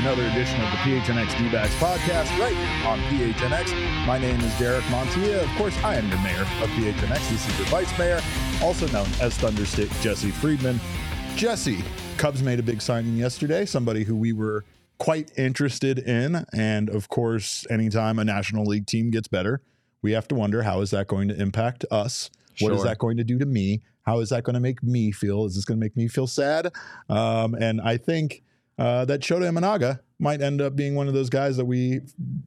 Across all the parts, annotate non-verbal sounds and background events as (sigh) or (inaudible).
another edition of the PHNX D-backs podcast right here on PHNX. My name is Derek Montilla. Of course, I am your mayor of PHNX. This is your vice mayor, also known as Thunderstick Jesse Friedman. Jesse, Cubs made a big signing yesterday, somebody who we were quite interested in. And of course, anytime a National League team gets better, we have to wonder how is that going to impact us? What is Sure. that going to do to me? How is that going to make me feel? Is this going to make me feel sad? Um, and I think uh, that Shota Imanaga might end up being one of those guys that we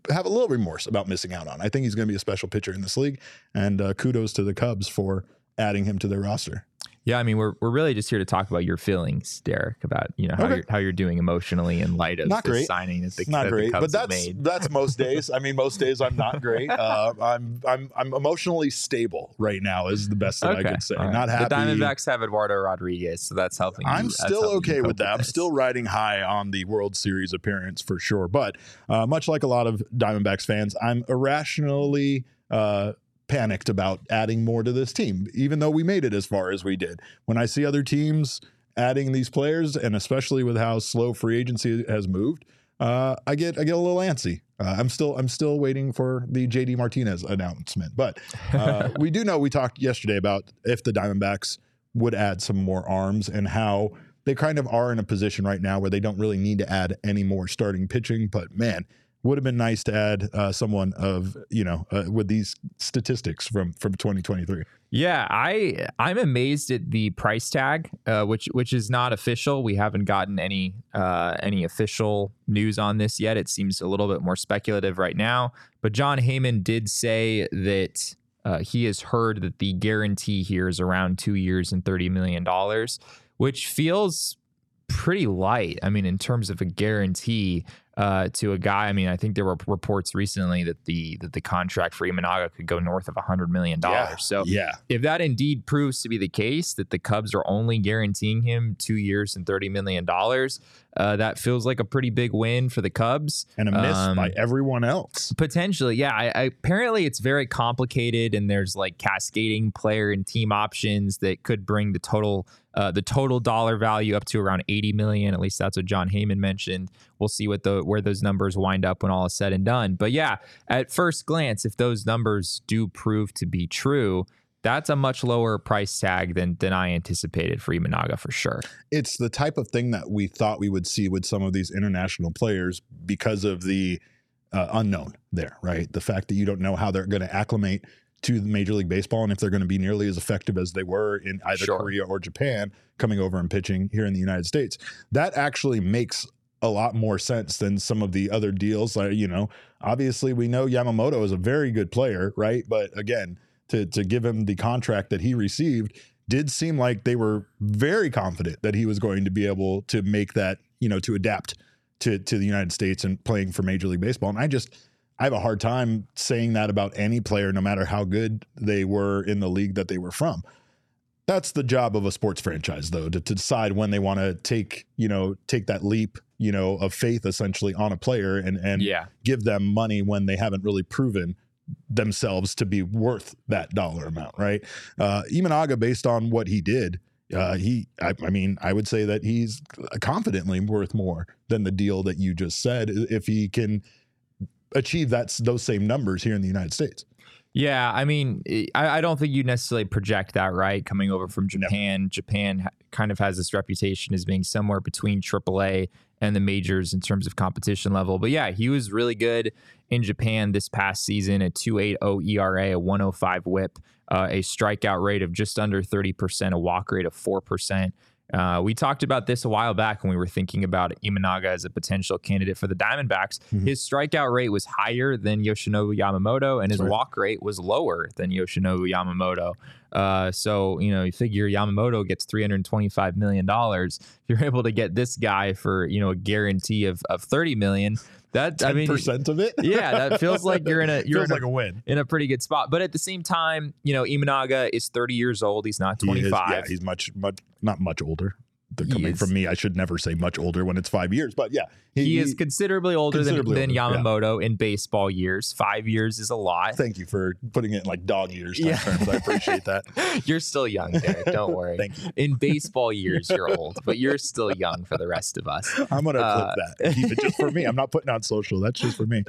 have a little remorse about missing out on. I think he's going to be a special pitcher in this league, and uh, kudos to the Cubs for adding him to their roster. Yeah, I mean, we're we're really just here to talk about your feelings, Derek, about you know how Okay. you're how you're doing emotionally in light of Not the great. signing that the, not that great, the but that's made. that's most (laughs) days. I mean, most days I'm not great. (laughs) Uh, I'm I'm I'm emotionally stable right now. Is the best that I could say. right. Not happy. The Diamondbacks have Eduardo Rodriguez, so that's helping. I'm that's still helping okay with that. I'm still riding high on the World Series appearance for sure. But uh, much like a lot of Diamondbacks fans, I'm irrationally uh, panicked about adding more to this team, even though we made it as far as we did. When I see other teams adding these players, and especially with how slow free agency has moved, uh, I get I get a little antsy. Uh, I'm still I'm still waiting for the JD Martinez announcement, but uh, (laughs) we do know we talked yesterday about if the Diamondbacks would add some more arms and how they kind of are in a position right now where they don't really need to add any more starting pitching. But man, would have been nice to add uh, someone of you know uh, with these statistics from from 2023. Yeah, I I'm amazed at the price tag, uh, which which is not official. We haven't gotten any uh, any official news on this yet. It seems a little bit more speculative right now. But Jon Heyman did say that uh, he has heard that the guarantee here is around two years and thirty million dollars, which feels pretty light. I mean, in terms of a guarantee uh, to a guy. I mean, I think there were reports recently that the that the contract for Imanaga could go north of hundred million dollars. So yeah, if that indeed proves to be the case, that the Cubs are only guaranteeing him two years and thirty million dollars, uh, that feels like a pretty big win for the Cubs. and a miss Um, by everyone else. Potentially, yeah. I, I, apparently, it's very complicated, and there's like cascading player and team options that could bring the total uh, the total dollar value up to around 80 million. At least that's what Jon Heyman mentioned. We'll see what the where those numbers wind up when all is said and done. But yeah, at first glance, if those numbers do prove to be true. That's a much lower price tag than than I anticipated for Imanaga for sure. it's the type of thing that we thought we would see with some of these international players because of the uh, unknown there, right? The fact that you don't know how they're going to acclimate to Major League Baseball and if they're going to be nearly as effective as they were in either Sure. Korea or Japan coming over and pitching here in the United States. That actually makes a lot more sense than some of the other deals. Like, you know, obviously we know Yamamoto is a very good player, right? But again, to to give him the contract that he received did seem like they were very confident that he was going to be able to make that, you know, to adapt to to the United States and playing for Major League Baseball. And I just I have a hard time saying that about any player, no matter how good they were in the league that they were from. That's the job of a sports franchise, though, to, to decide when they want to take, you know, take that leap, you know, of faith essentially on a player and and Yeah. give them money when they haven't really proven themselves to be worth that dollar amount, right? Uh, Imanaga, based on what he did, uh, he, I, I mean, I would say that he's confidently worth more than the deal that you just said if he can achieve that those same numbers here in the United States. Yeah, I mean, I, I don't think you necessarily project that right coming over from Japan. Japan kind of has this reputation as being somewhere between AAA and the majors in terms of competition level. But yeah, he was really good in Japan this past season. A 2.80 ERA, a 105 WHIP, uh, a strikeout rate of just under 30%, a walk rate of 4%. Uh, we talked about this a while back when we were thinking about Imanaga as a potential candidate for the Diamondbacks. Mhm. His strikeout rate was higher than Yoshinobu Yamamoto, and his right. walk rate was lower than Yoshinobu Yamamoto. Uh, so you know, you figure Yamamoto gets three hundred twenty-five million dollars. You're (laughs) able to get this guy for you know a guarantee of of thirty million. That I mean, percent of it. yeah, that feels like you're in a (laughs) you're in a, like a win. in a pretty good spot. But at the same time, you know, Imanaga is 30 years old. He's not He is- 25. yeah, he's much, much, not much older. The, He coming is- from me, I should never say much older when it's five years, but yeah, He, is considerably older considerably than, than older, yeah. Yamamoto in baseball years. Five years is a lot. Thank you for putting it in like dog years Yeah. terms. I appreciate that. (laughs) You're still young, Derek. (laughs) Don't worry. Thank you. In baseball (laughs) years, you're old, but you're still young for the rest of us. I'm gonna Uh, flip that. Keep it just for me. I'm not putting on social. That's just for me.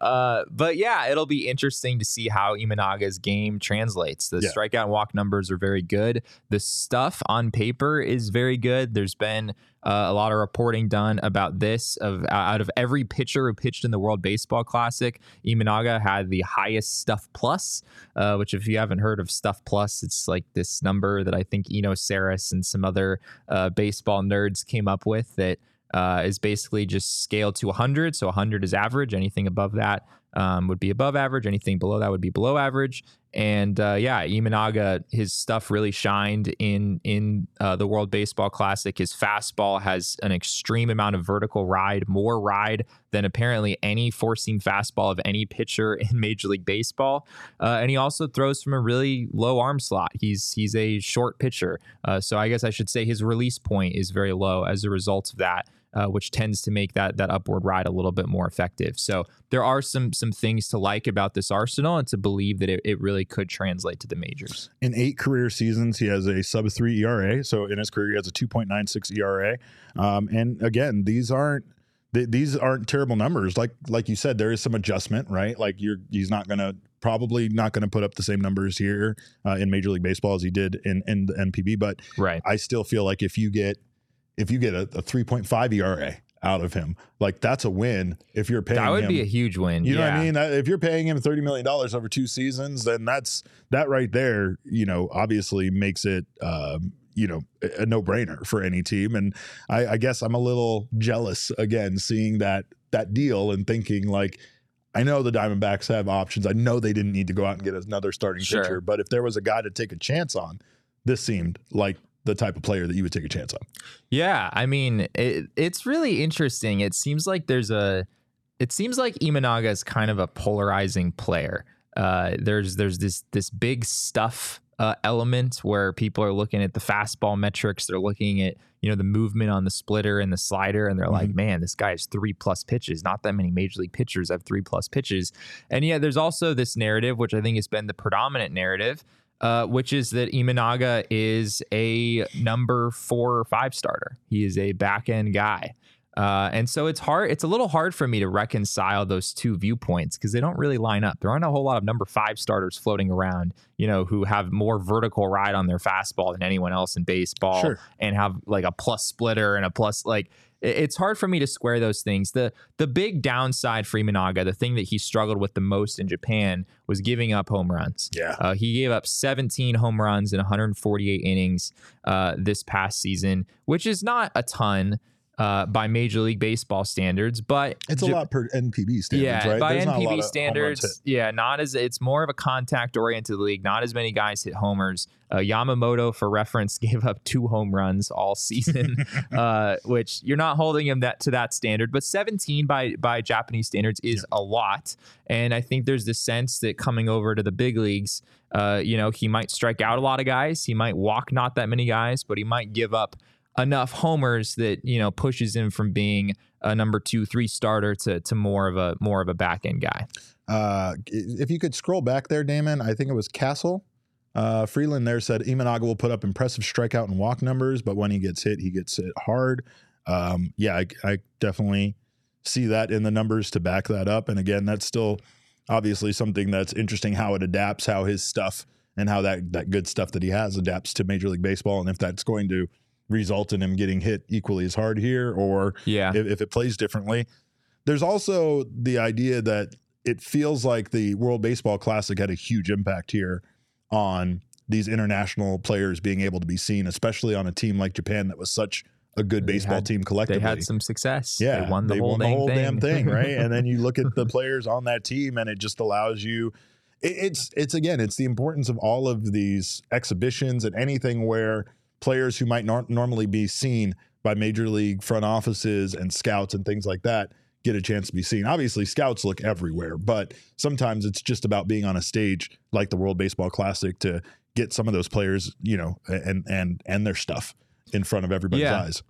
Uh, but yeah, it'll be interesting to see how Imanaga's game translates. The Yeah. strikeout and walk numbers are very good. The stuff on paper is very good. There's been uh, a lot of reporting done about this. Of out of every pitcher who pitched in the World Baseball Classic, Imanaga had the highest Stuff Plus. Uh, which, if you haven't heard of Stuff Plus, it's like this number that I think Eno Sarris and some other uh, baseball nerds came up with that uh, is basically just scaled to 100. So 100 is average. Anything above that um, would be above average. Anything below that would be below average. And uh, yeah, Imanaga, his stuff really shined in in uh, the World Baseball Classic. His fastball has an extreme amount of vertical ride, more ride than apparently any four seam fastball of any pitcher in (laughs) Major League Baseball. Uh, and he also throws from a really low arm slot. He's he's a short pitcher, uh, so I guess I should say his release point is very low as a result of that uh, which tends to make that that upward ride a little bit more effective. So there are some some things to like about this arsenal and to believe that it, it really could translate to the majors. In eight career seasons, he has a sub three ERA. So in his career, he has a 2.96 ERA. Um, and again, these aren't th- these aren't terrible numbers. Like like you said, there is some adjustment, right? Like you're he's not going to probably not going to put up the same numbers here uh, in Major League Baseball as he did in in the NPB. But Right. I still feel like if you get if you get a, a 3.5 ERA out of him, like that's a win. If you're paying That would him, be a huge win. you know yeah. what I mean? If you're paying him thirty million dollars over two seasons, then that's that right there. You know, obviously makes it um, you know a no brainer for any team. And I, I guess I'm a little jealous again seeing that that deal and thinking like. I know the Diamondbacks have options. I know they didn't need to go out and get another starting Sure. pitcher, but if there was a guy to take a chance on, this seemed like the type of player that you would take a chance on. Yeah, I mean, it, it's really interesting. It seems like there's a, it seems like Imanaga is kind of a polarizing player. Uh, there's there's this this big stuff uh, element where people are looking at the fastball metrics. They're looking at you know the movement on the splitter and the slider, and they're like, man, this guy has three plus pitches. Not that many major league pitchers have three plus pitches. And yet, there's also this narrative, which I think has been the predominant narrative, uh, which is that Imanaga is a number four or five starter. He is a back end guy. Uh, and so it's hard. It's a little hard for me to reconcile those two viewpoints because they don't really line up. There aren't a whole lot of number five starters floating around, you know, who have more vertical ride on their fastball than anyone else in baseball, Sure. and have like a plus splitter and a plus like. It's hard for me to square those things. the The big downside for Imanaga, the thing that he struggled with the most in Japan, was giving up home runs. Yeah. Uh, he gave up 17 home runs in 148 innings uh, this past season, which is not a ton uh, by Major League Baseball standards, but It's a lot per NPB standards, yeah, right? by There's not a lot of NPB standards, yeah, not as it's more of a contact oriented league. Not as many guys hit homers. Uh, Yamamoto, for reference, (laughs) gave up two home runs all season, (laughs) uh, which you're not holding him that to that standard. But 17 by by Japanese standards is a lot, and I think there's this sense that coming over to the big leagues, uh, you know, he might strike out a lot of guys, he might walk not that many guys, but he might give up enough homers that you know pushes him from being a number two, three starter to to more of a more of a back end guy. Uh, if you could scroll back there, Damon, I think it was Castle. Uh, Freeland there said Imanaga will put up impressive strikeout and walk numbers, but when he gets hit, he gets hit hard. Um, yeah, I, I definitely see that in the numbers to back that up. And again, that's still obviously something that's interesting how it adapts, how his stuff and how that that good stuff that he has adapts to Major League Baseball, and if that's going to result in him getting hit equally as hard here, or Yeah, if, if it plays differently. There's also the idea that it feels like the World Baseball Classic had a huge impact here on these international players being able to be seen, especially on a team like Japan that was such a good They baseball had- team collectively. they had some success. yeah, they won the whole, dang thing. damn thing, right? (laughs) and then you look at the players on that team, and it just allows you. it- It's it's again, it's the importance of all of these exhibitions and anything where players who might not normally be seen by major league front offices and scouts and things like that get a chance to be seen. Obviously, scouts look everywhere, but sometimes it's just about being on a stage like the World Baseball Classic to get some of those players, you know, and and and their stuff in front of everybody's Yeah. eyes.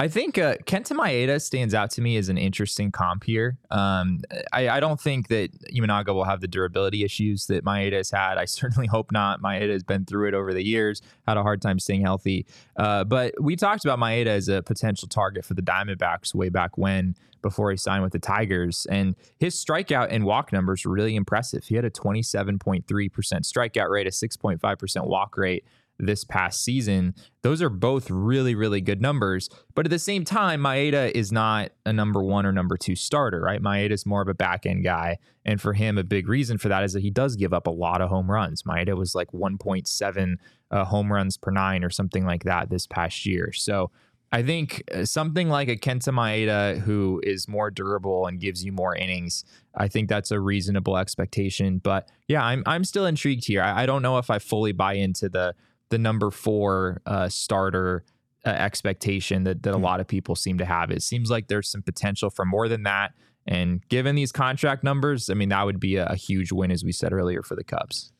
I think uh, Kenta Maeda stands out to me as an interesting comp here. Um, I, I don't think that Imanaga will have the durability issues that Maeda has had. I (laughs) certainly hope not. Maeda has been through it over the years, had a hard time staying healthy. Uh, but we talked about Maeda as a potential target for the Diamondbacks way back when, before he signed with the Tigers. And his strikeout and walk numbers were really impressive. He had a 27.3% strikeout rate, a 6.5% walk rate this past season. Those are both really, really good numbers. But at the same time, Maeda is not a number one or number two starter, right? Maeda is more of a back end guy. And for him, a big reason for that is that he does give up a lot of home runs. Maeda was like 1.7 uh, home runs per nine or something like that this past year. So I think uh, something like a Kenta Maeda who is more durable and gives you more innings. I think that's a reasonable expectation. But yeah, I'm I'm still intrigued here. I, I don't know if I fully buy into the the number four uh, starter uh, expectation that that a Hmm. lot of people seem to have. It seems like there's some potential for more than that. And given these contract numbers, I mean that would be a, a huge win, as we said earlier, for the Cubs.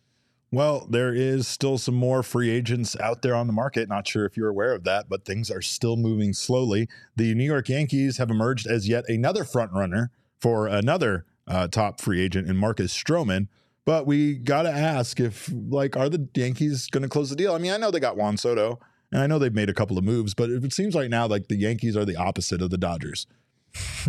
Well, there is still some more free agents out there on the market. Not sure if you're aware of that, but things are still moving slowly. The New York Yankees have emerged as yet another front runner for another uh, top free agent in Marcus Stroman. But we got to ask if, like, are the Yankees going to close the deal? I mean, I know they got Juan Soto, and I know they've made a couple of moves, but it seems like now, like, the Yankees are the opposite of the Dodgers.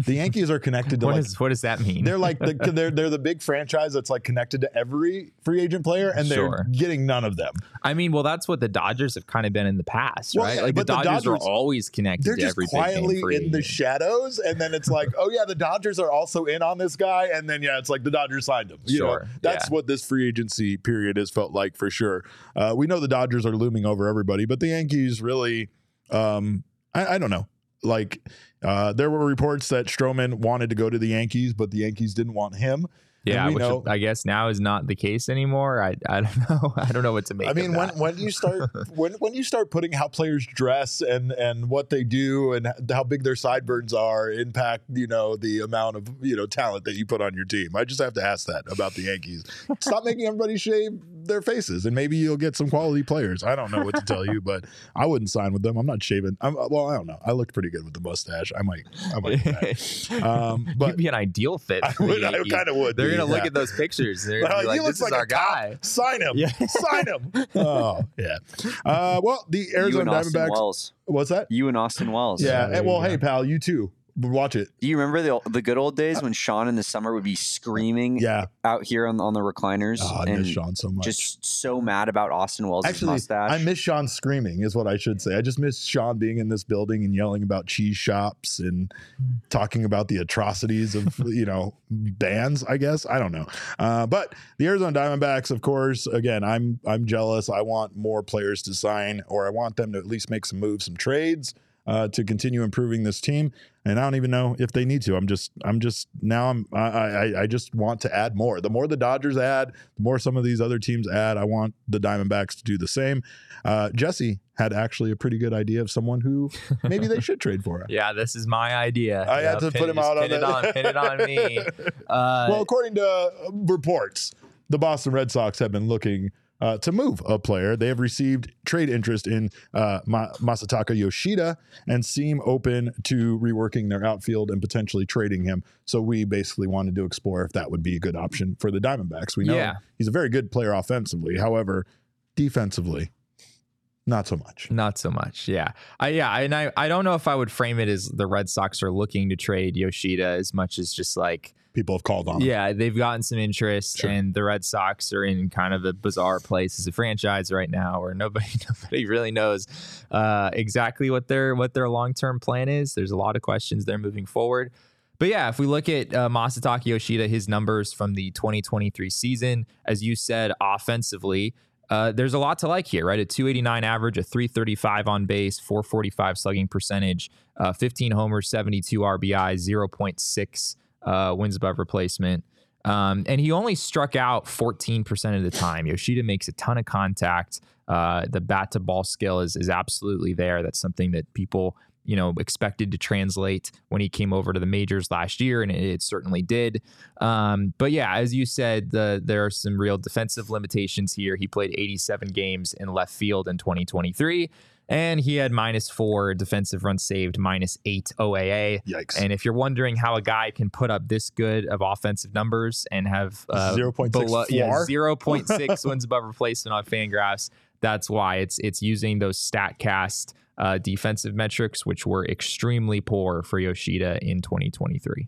The Yankees are connected to What like does what does that mean? they're like the, they're they're the big franchise that's like connected to every free agent player, and they're Sure. getting none of them. I mean, well, that's what the Dodgers have kind of been in the past, Well, right? yeah, like the but the Dodgers, Dodgers- are always connected They're to just quietly in the shadows, and then it's like, oh yeah, the Dodgers are also in on this guy, and then yeah, it's like the Dodgers signed him. You know, Sure, that's yeah. what this free agency period has felt like for sure. Uh, we know the Dodgers are looming over everybody, but the Yankees really, um, I, I don't know. Like, uh, there were reports that Stroman wanted to go to the Yankees, but the Yankees didn't want him. Yeah, which know- I guess now is not the case anymore. I, I don't (laughs) know. I don't know what to make. I mean, of when when you start (laughs) when when you start putting how players dress and and what they do and how big their sideburns are impact you know the amount of you know talent that you put on your team. I just have to ask that about the Yankees. Stop making everybody shave their faces, and maybe you'll get some quality players. I don't know what to tell you, but I wouldn't sign with them. I'm not shaving. I'm, well, I don't know. I looked pretty good with the mustache. I might. I might. (laughs) Um, but You'd be an ideal fit. I would. I kind of would. They're be, gonna look at those pictures. They're gonna be like, he looks "This is like our a top. guy." Sign him. Yeah. Sign him. (laughs) Oh, yeah. Uh, well, the you Arizona and Austin Diamondbacks. Wells. What's that? You and Austin Wells. Yeah. there and- well, you hey, pal, you too. Watch it. Do you remember the the good old days when Sean in the summer would be screaming Yeah. out here on on the recliners Oh, I and miss Sean so much. just so mad about Austin Wells' Actually, mustache? I miss Sean screaming, is what I should say. I just miss Sean being in this building and yelling about cheese shops and talking about the atrocities of, (laughs) you know, bands, I guess. I don't know. Uh, but the Arizona Diamondbacks, of course, again, I'm I'm jealous. I want more players to sign, or I want them to at least make some moves, some trades. Uh, to continue improving this team, and I don't even know if they need to. I'm just, I'm just now. I'm, I, I, I just want to add more. The more the Dodgers add, the more some of these other teams add. I want the Diamondbacks to do the same. Uh, Jesse had actually a pretty good idea of someone who (laughs) maybe they should trade for. Yeah, this is my idea. I had Yeah, to put him out on pin it on, pin it on me. (laughs) Uh, well, according to reports, the Boston Red Sox have been looking uh, to move a player. They have received trade interest in uh, Ma- Masataka Yoshida and seem open to reworking their outfield and potentially trading him. So we basically wanted to explore if that would be a good option for the Diamondbacks. We know Yeah. he's a very good player offensively. However, defensively, not so much. Not so much. Yeah. I yeah, and I I don't know if I would frame it as the Red Sox are looking to trade Yoshida as much as just like People have called on him. yeah, they've gotten some interest Sure. and the Red Sox are in kind of a bizarre place as a franchise right now where nobody (laughs) nobody really knows uh, exactly what their what their long-term plan is. There's a lot of questions there moving forward. But yeah, if we look at uh, Masataka Yoshida, his numbers from the 2023 season, as you said, offensively, uh, there's a lot to like here, right? A 289 average, a 335 on base, 445 slugging percentage, uh, 15 homers, 72 RBI, 0.6 uh, wins above replacement. Um, and he only struck out 14% of the time. Yoshida makes a ton of contact. Uh, the bat to ball skill is, is absolutely there. That's something that people, you know, expected to translate when he came over to the majors last year, and it, it certainly did. Um, but yeah, as you said, the, there are some real defensive limitations here. He played 87 games in left field in 2023. And he had minus four defensive runs saved, minus eight OAA. Yikes. And if you're wondering how a guy can put up this good of offensive numbers and have uh, 0.6 below- yeah, (laughs) 0.6 wins above replacement on Fangraphs, that's why it's it's using those Statcast uh, defensive metrics, which were extremely poor for Yoshida in 2023.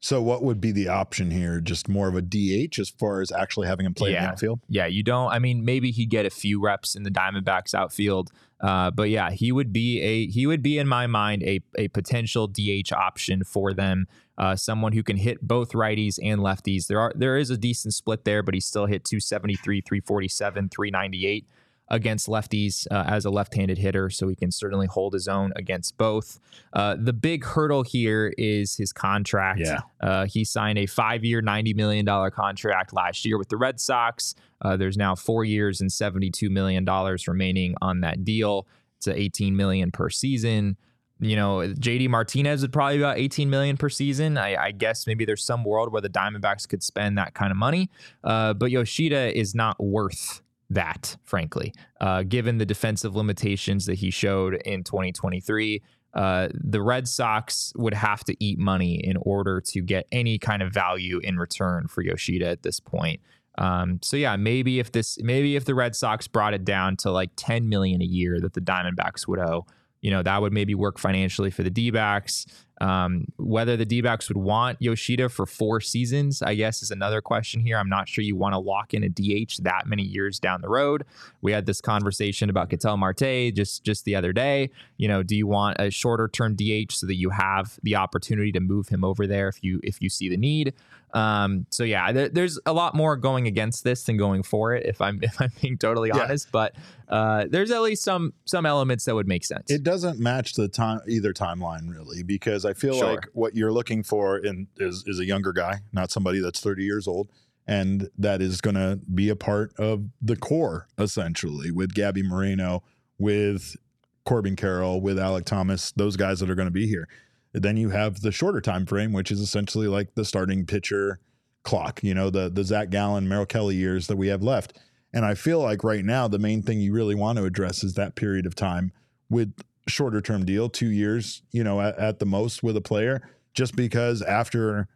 So what would be the option here? Just more of a DH as far as actually having him play in the outfield? Yeah, you don't. I mean, maybe he'd get a few reps in the Diamondbacks outfield, uh, but yeah, he would be a he would be in my mind a a potential DH option for them. Uh, someone who can hit both righties and lefties. There are there is a decent split there, but he still hit 273, 347, 398 against lefties uh, as a left-handed hitter, so he can certainly hold his own against both. Uh, the big hurdle here is his contract. Yeah. Uh, he signed a five-year, ninety million dollar contract last year with the Red Sox. Uh, there's now four years and seventy-two million dollars remaining on that deal. It's a eighteen million per season. You know, JD Martinez would probably be about 18 million per season. I, I guess maybe there's some world where the Diamondbacks could spend that kind of money. Uh, but Yoshida is not worth that, frankly, uh, given the defensive limitations that he showed in 2023. Uh, the Red Sox would have to eat money in order to get any kind of value in return for Yoshida at this point. Um, so yeah, maybe if this, maybe if the Red Sox brought it down to like 10 million a year that the Diamondbacks would owe, you know, that would maybe work financially for the D backs. Um, whether the D backs would want Yoshida for four seasons, I guess, is another question here. I'm not sure you want to lock in a DH that many years down the road. We had this conversation about Ketel Marte just just the other day. You know, do you want a shorter term DH so that you have the opportunity to move him over there if you if you see the need? Um, so yeah, there, there's a lot more going against this than going for it. If I'm (laughs) if I'm being totally Yeah. honest, but uh, there's at least some some elements that would make sense. It doesn't match the time either timeline really because I feel Sure. like what you're looking for in is is a younger guy, not somebody that's 30 years old and that is going to be a part of the core essentially with Gabby Moreno, with Corbin Carroll, with Alek Thomas, those guys that are going to be here. Then you have the shorter time frame, which is essentially like the starting pitcher clock, you know, the the Zac Gallen, Merrill Kelly years that we have left. And I feel like right now the main thing you really want to address is that period of time with shorter term deal, two years, you know, at, at the most with a player, just because after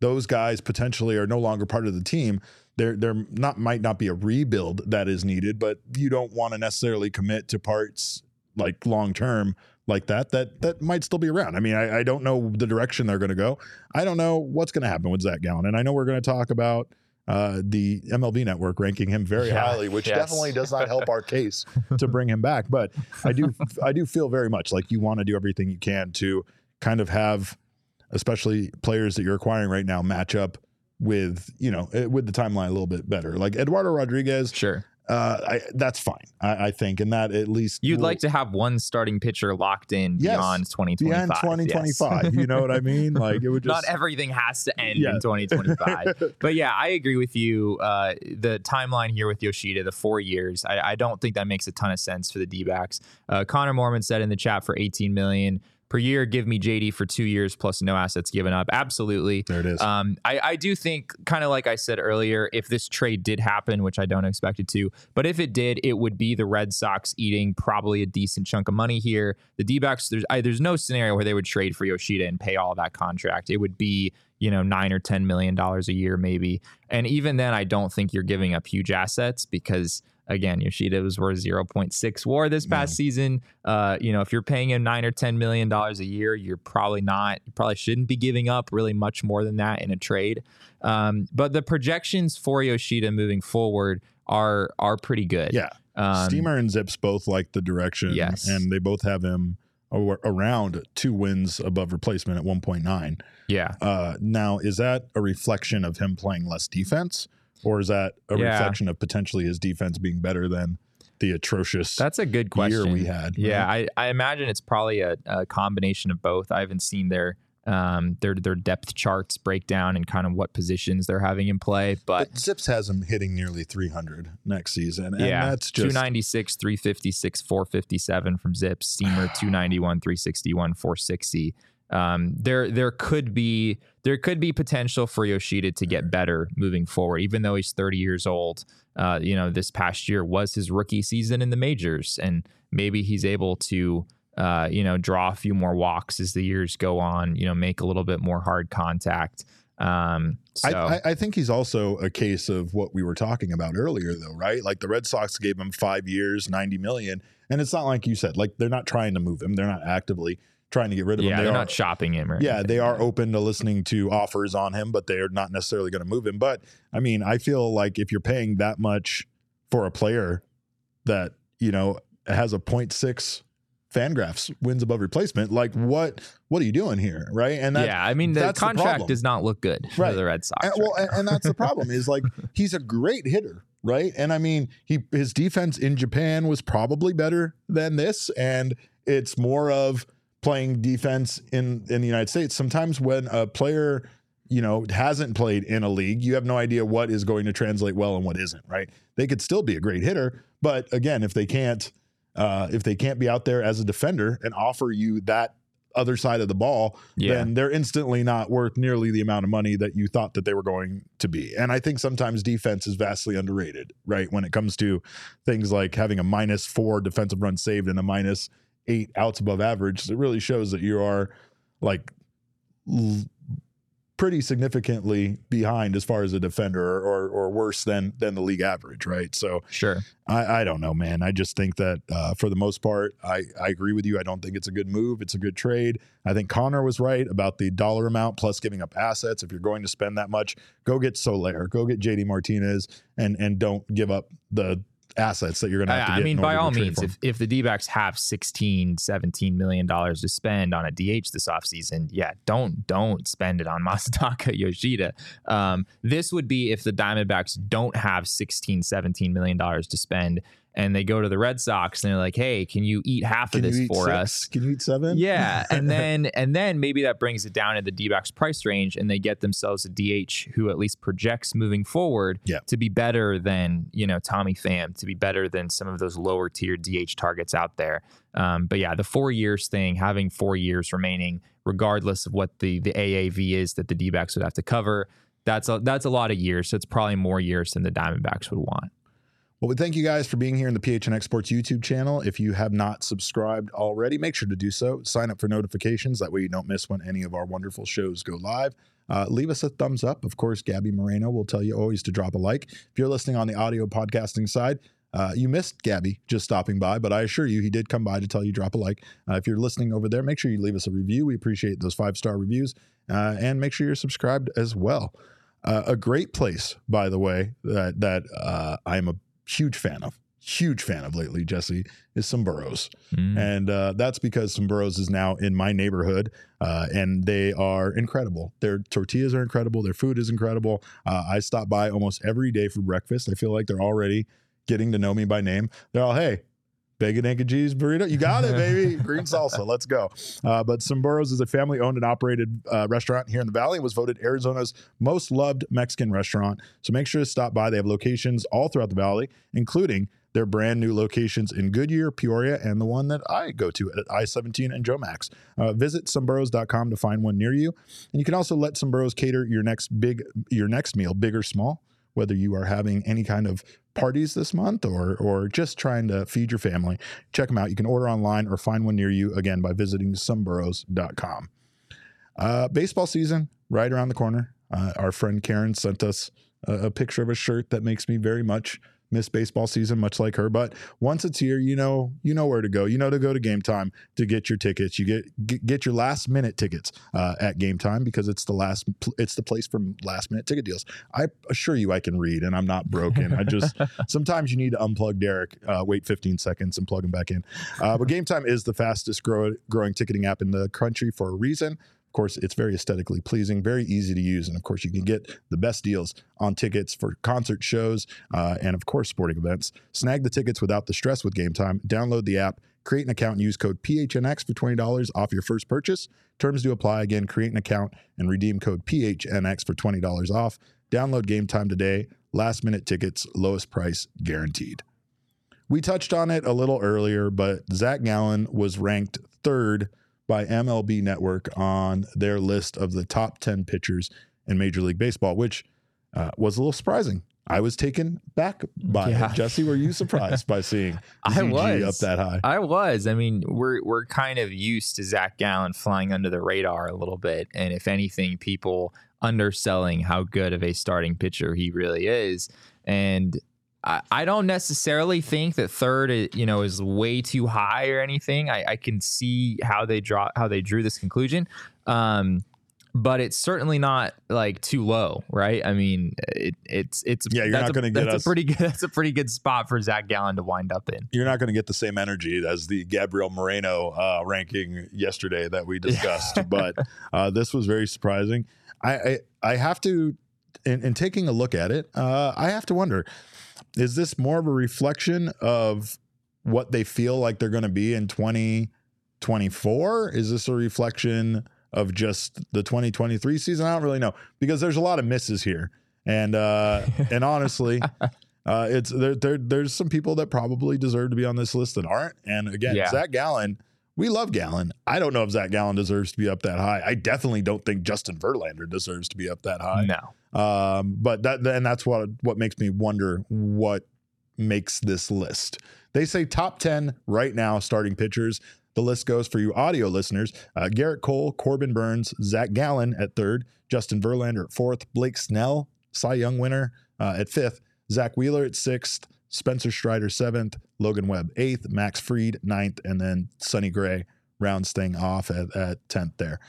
those guys potentially are no longer part of the team, there there not might not be a rebuild that is needed, but you don't want to necessarily commit to parts like long term like that that that might still be around. I mean, I, I don't know the direction they're going to go. I don't know what's going to happen with Zac Gallen, and I know we're going to talk about uh, the MLB Network ranking him very Yeah, highly, which yes. definitely does not help our case (laughs) to bring him back. But I do I do feel very much like you want to do everything you can to kind of have, especially players that you're acquiring right now, match up with you know eh, with the timeline a little bit better. Like Eduardo Rodriguez, sure. Uh, I, that's fine, I, I think, and that at least You'd will- like to have one starting pitcher locked in Yes. beyond 2025. beyond yes. 2025. You know what I mean? (laughs) Like it would just Not everything has to end Yeah. in 2025. (laughs) but yeah, I agree with you. Uh, the timeline here with Yoshida, the four years, I, I don't think that makes a ton of sense for the D backs. Uh, Connor Mormon said in the chat for 18 million per year, give me JD for two years plus no assets given up. Absolutely. there it is. Um, I, I do think, kind of like I said earlier, if this trade did happen, which I don't expect it to, but if it did, it would be the Red Sox eating probably a decent chunk of money here. The D backs, there's, I, there's no scenario where they would trade for Yoshida and pay all that contract. It would be, you know, nine or $10 million a year, maybe. And even then, I don't think you're giving up huge assets because. Again, Yoshida was worth 0.6 war this past season. Uh, you know, if you're paying him nine or 10 million dollars a year, you're probably not, you probably shouldn't be giving up really much more than that in a trade. Um, but the projections for Yoshida moving forward are are pretty good. yeah, Um, Steamer and ZiPS both like the direction, Yes. and they both have him around two wins above replacement at 1.9. Yeah. Uh, now, is that a reflection of him playing less defense, or is that a Yeah. reflection of potentially his defense being better than the atrocious That's a good question. year we had? Yeah, right? I, I imagine it's probably a, a combination of both. I haven't seen their um, their their depth charts breakdown and kind of what positions they're having in play, but But ZiPS has him hitting nearly 300 next season, and yeah, that's just 296, 356, 457 from ZiPS, Steamer (sighs) 291, 361, 460. Um, there there could be there could be potential for Yoshida to get better moving forward, even though he's 30 years old. Uh, you know, this past year was his rookie season in the majors, and maybe he's able to. Uh, you know, draw a few more walks as the years go on. You know, make a little bit more hard contact. Um, so I, I, I think he's also a case of what we were talking about earlier, though, right? Like the Red Sox gave him five years, ninety million, and it's not like you said, like they're not trying to move him. They're not actively trying to get rid of yeah, him. They they're are, not shopping him. Or yeah, anything. they are open to listening to offers on him, but they're not necessarily going to move him. But I mean, I feel like if you're paying that much for a player that you know has a 0.6 Fangraphs wins above replacement, like what what are you doing here, right? And that, yeah, I mean the the contract problem. does not look good Right. for the Red Sox. and, well, right and, and that's the problem is like he's a great hitter, right? And I mean, he his defense in Japan was probably better than this, and it's more of playing defense in in the United States. Sometimes when a player you know hasn't played in a league, you have no idea what is going to translate well and what isn't, right? They could still be a great hitter, but again, if they can't uh, if they can't be out there as a defender and offer you that other side of the ball, Yeah. then they're instantly not worth nearly the amount of money that you thought that they were going to be. And I think sometimes defense is vastly underrated, right? When it comes to things like having a minus four defensive run saved and a minus eight outs above average, it really shows that you are like l- pretty significantly behind as far as a defender or, or worse than than the league average, right? So sure. I, I don't know, man. I just think that uh, for the most part, I, I agree with you. I don't think it's a good move. It's a good trade. I think Connor was right about the dollar amount plus giving up assets. If you're going to spend that much, go get Soler, go get JD Martinez, and and don't give up the assets that you're going to have to I, mean, by all means, if, if the D backs have 16, 17 million dollars to spend on a DH this offseason, yeah, don't don't spend it on (laughs) Masataka Yoshida. Um, this would be if the Diamondbacks don't have 16, 17 million dollars to spend and they go to the Red Sox and they're like, hey, can you eat half Can of this for six? us? Can you eat seven? Yeah, and (laughs) then and then maybe that brings it down to the D-backs price range, and they get themselves a DH who at least projects moving forward Yeah. to be better than you know Tommy Pham, to be better than some of those lower tier DH targets out there. Um, but yeah, the four years thing, having four years remaining, regardless of what the the AAV is that the D-backs would have to cover, that's a that's a lot of years. So it's probably more years than the Diamondbacks would want. Well, we thank you guys for being here in the PHNX Sports YouTube channel. If you have not subscribed already, make sure to do so. Sign up for notifications. That way you don't miss when any of our wonderful shows go live. Uh, leave us a thumbs up. Of course, Gabby Moreno will tell you always to drop a like. If you're listening on the audio podcasting side, uh, you missed Gabby just stopping by, but I assure you, he did come by to tell you drop a like. Uh, if you're listening over there, make sure you leave us a review. We appreciate those five star reviews, uh, and make sure you're subscribed as well. Uh, a great place, by the way, that that uh, I'm a huge fan of, huge fan of lately, Jesse, is Someburros. Mm. And uh, that's because Someburros is now in my neighborhood uh, and they are incredible. Their tortillas are incredible. Their food is incredible. Uh, I stop by almost every day for breakfast. I feel like they're already getting to know me by name. They're all, hey, bacon, egg, and cheese burrito. You got it, baby. (laughs) Green salsa. Let's go. Uh, but Someburros is a family owned and operated uh, restaurant here in the Valley and was voted Arizona's most loved Mexican restaurant. So make sure to stop by. They have locations all throughout the Valley, including their brand new locations in Goodyear, Peoria, and the one that I go to at I 17 and Jomax. Uh, visit someburros.com to find one near you. And you can also let Someburros cater your next big your next meal, big or small, whether you are having any kind of parties this month or or just trying to feed your family. Check them out. You can order online or find one near you again by visiting someburros.com. Uh, baseball season right around the corner. Uh, our friend Karen sent us a, a picture of a shirt that makes me very much miss baseball season, much like her. But once it's here, you know, you know where to go. You know to go to Gametime to get your tickets. You get get, your last minute tickets uh, at Gametime because it's the last it's the place for last minute ticket deals. I assure you, I can read and I'm not broken. I just (laughs) sometimes you need to unplug Derek, uh, wait 15 seconds, and plug him back in. Uh, but Gametime is the fastest grow, growing ticketing app in the country for a reason. Course, it's very aesthetically pleasing, very easy to use, and of course, you can get the best deals on tickets for concert shows uh, and, of course, sporting events. Snag the tickets without the stress with Gametime. Download the app, create an account, and use code PHNX for twenty dollars off your first purchase. Terms do apply. Again, create an account and redeem code PHNX for twenty dollars off. Download Gametime today. Last minute tickets, lowest price guaranteed. We touched on it a little earlier, but Zac Gallen was ranked third by MLB Network on their list of the top 10 pitchers in Major League Baseball, which uh, was a little surprising. I was taken back by Yeah. it. Jesse, were you surprised by seeing (laughs) I was. up that high? I was. I mean, we're we're kind of used to Zac Gallen flying under the radar a little bit, and if anything, people underselling how good of a starting pitcher he really is. And I, I don't necessarily think that third, i- you know, is way too high or anything. I, I can see how they draw how they drew this conclusion. Um, but it's certainly not like too low, right? I mean, it, it's it's Yeah, you're that's not a- gonna get that's us- a pretty good (laughs) that's a pretty good spot for Zac Gallen to wind up in. You're not going to get the same energy as the Gabriel Moreno uh, ranking yesterday that we (laughs) discussed, but uh, this was very surprising. I I, I have to, in, in taking a look at it, uh, I have to wonder: is this more of a reflection of what they feel like they're going to be in 2024? Is this a reflection of just the 2023 season? I don't really know because there's a lot of misses here, and uh, (laughs) and honestly. Uh, it's there, there. There's some people that probably deserve to be on this list that aren't. And again, Yeah. Zac Gallen, we love Gallen. I don't know if Zac Gallen deserves to be up that high. I definitely don't think Justin Verlander deserves to be up that high. No. Um, but that and that's what what makes me wonder what makes this list. They say top ten right now starting pitchers. The list goes for you audio listeners: uh, Gerrit Cole, Corbin Burnes, Zac Gallen at third, Justin Verlander at fourth, Blake Snell, Cy Young winner uh, at fifth, Zack Wheeler at sixth, Spencer Strider seventh, Logan Webb eighth, Max Fried ninth, and then Sonny Gray rounds thing off at, at tenth there.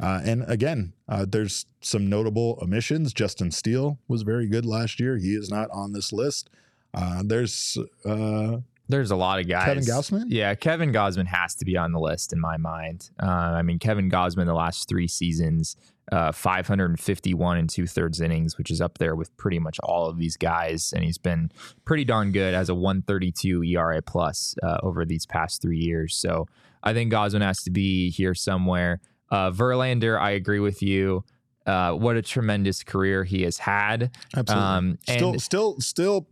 Uh, and again, uh, there's some notable omissions. Justin Steele was very good last year. He is not on this list. Uh, there's uh, There's a lot of guys. Kevin Gausman. Yeah, Kevin Gausman has to be on the list in my mind. Uh, I mean, Kevin Gausman the last three seasons, uh, 551 and two thirds innings, which is up there with pretty much all of these guys, and he's been pretty darn good as a 132 ERA plus uh, over these past three years. So I think Gausman has to be here somewhere. Uh, Verlander, I agree with you. Uh, what a tremendous career he has had. Absolutely. Um, still, and- still, still,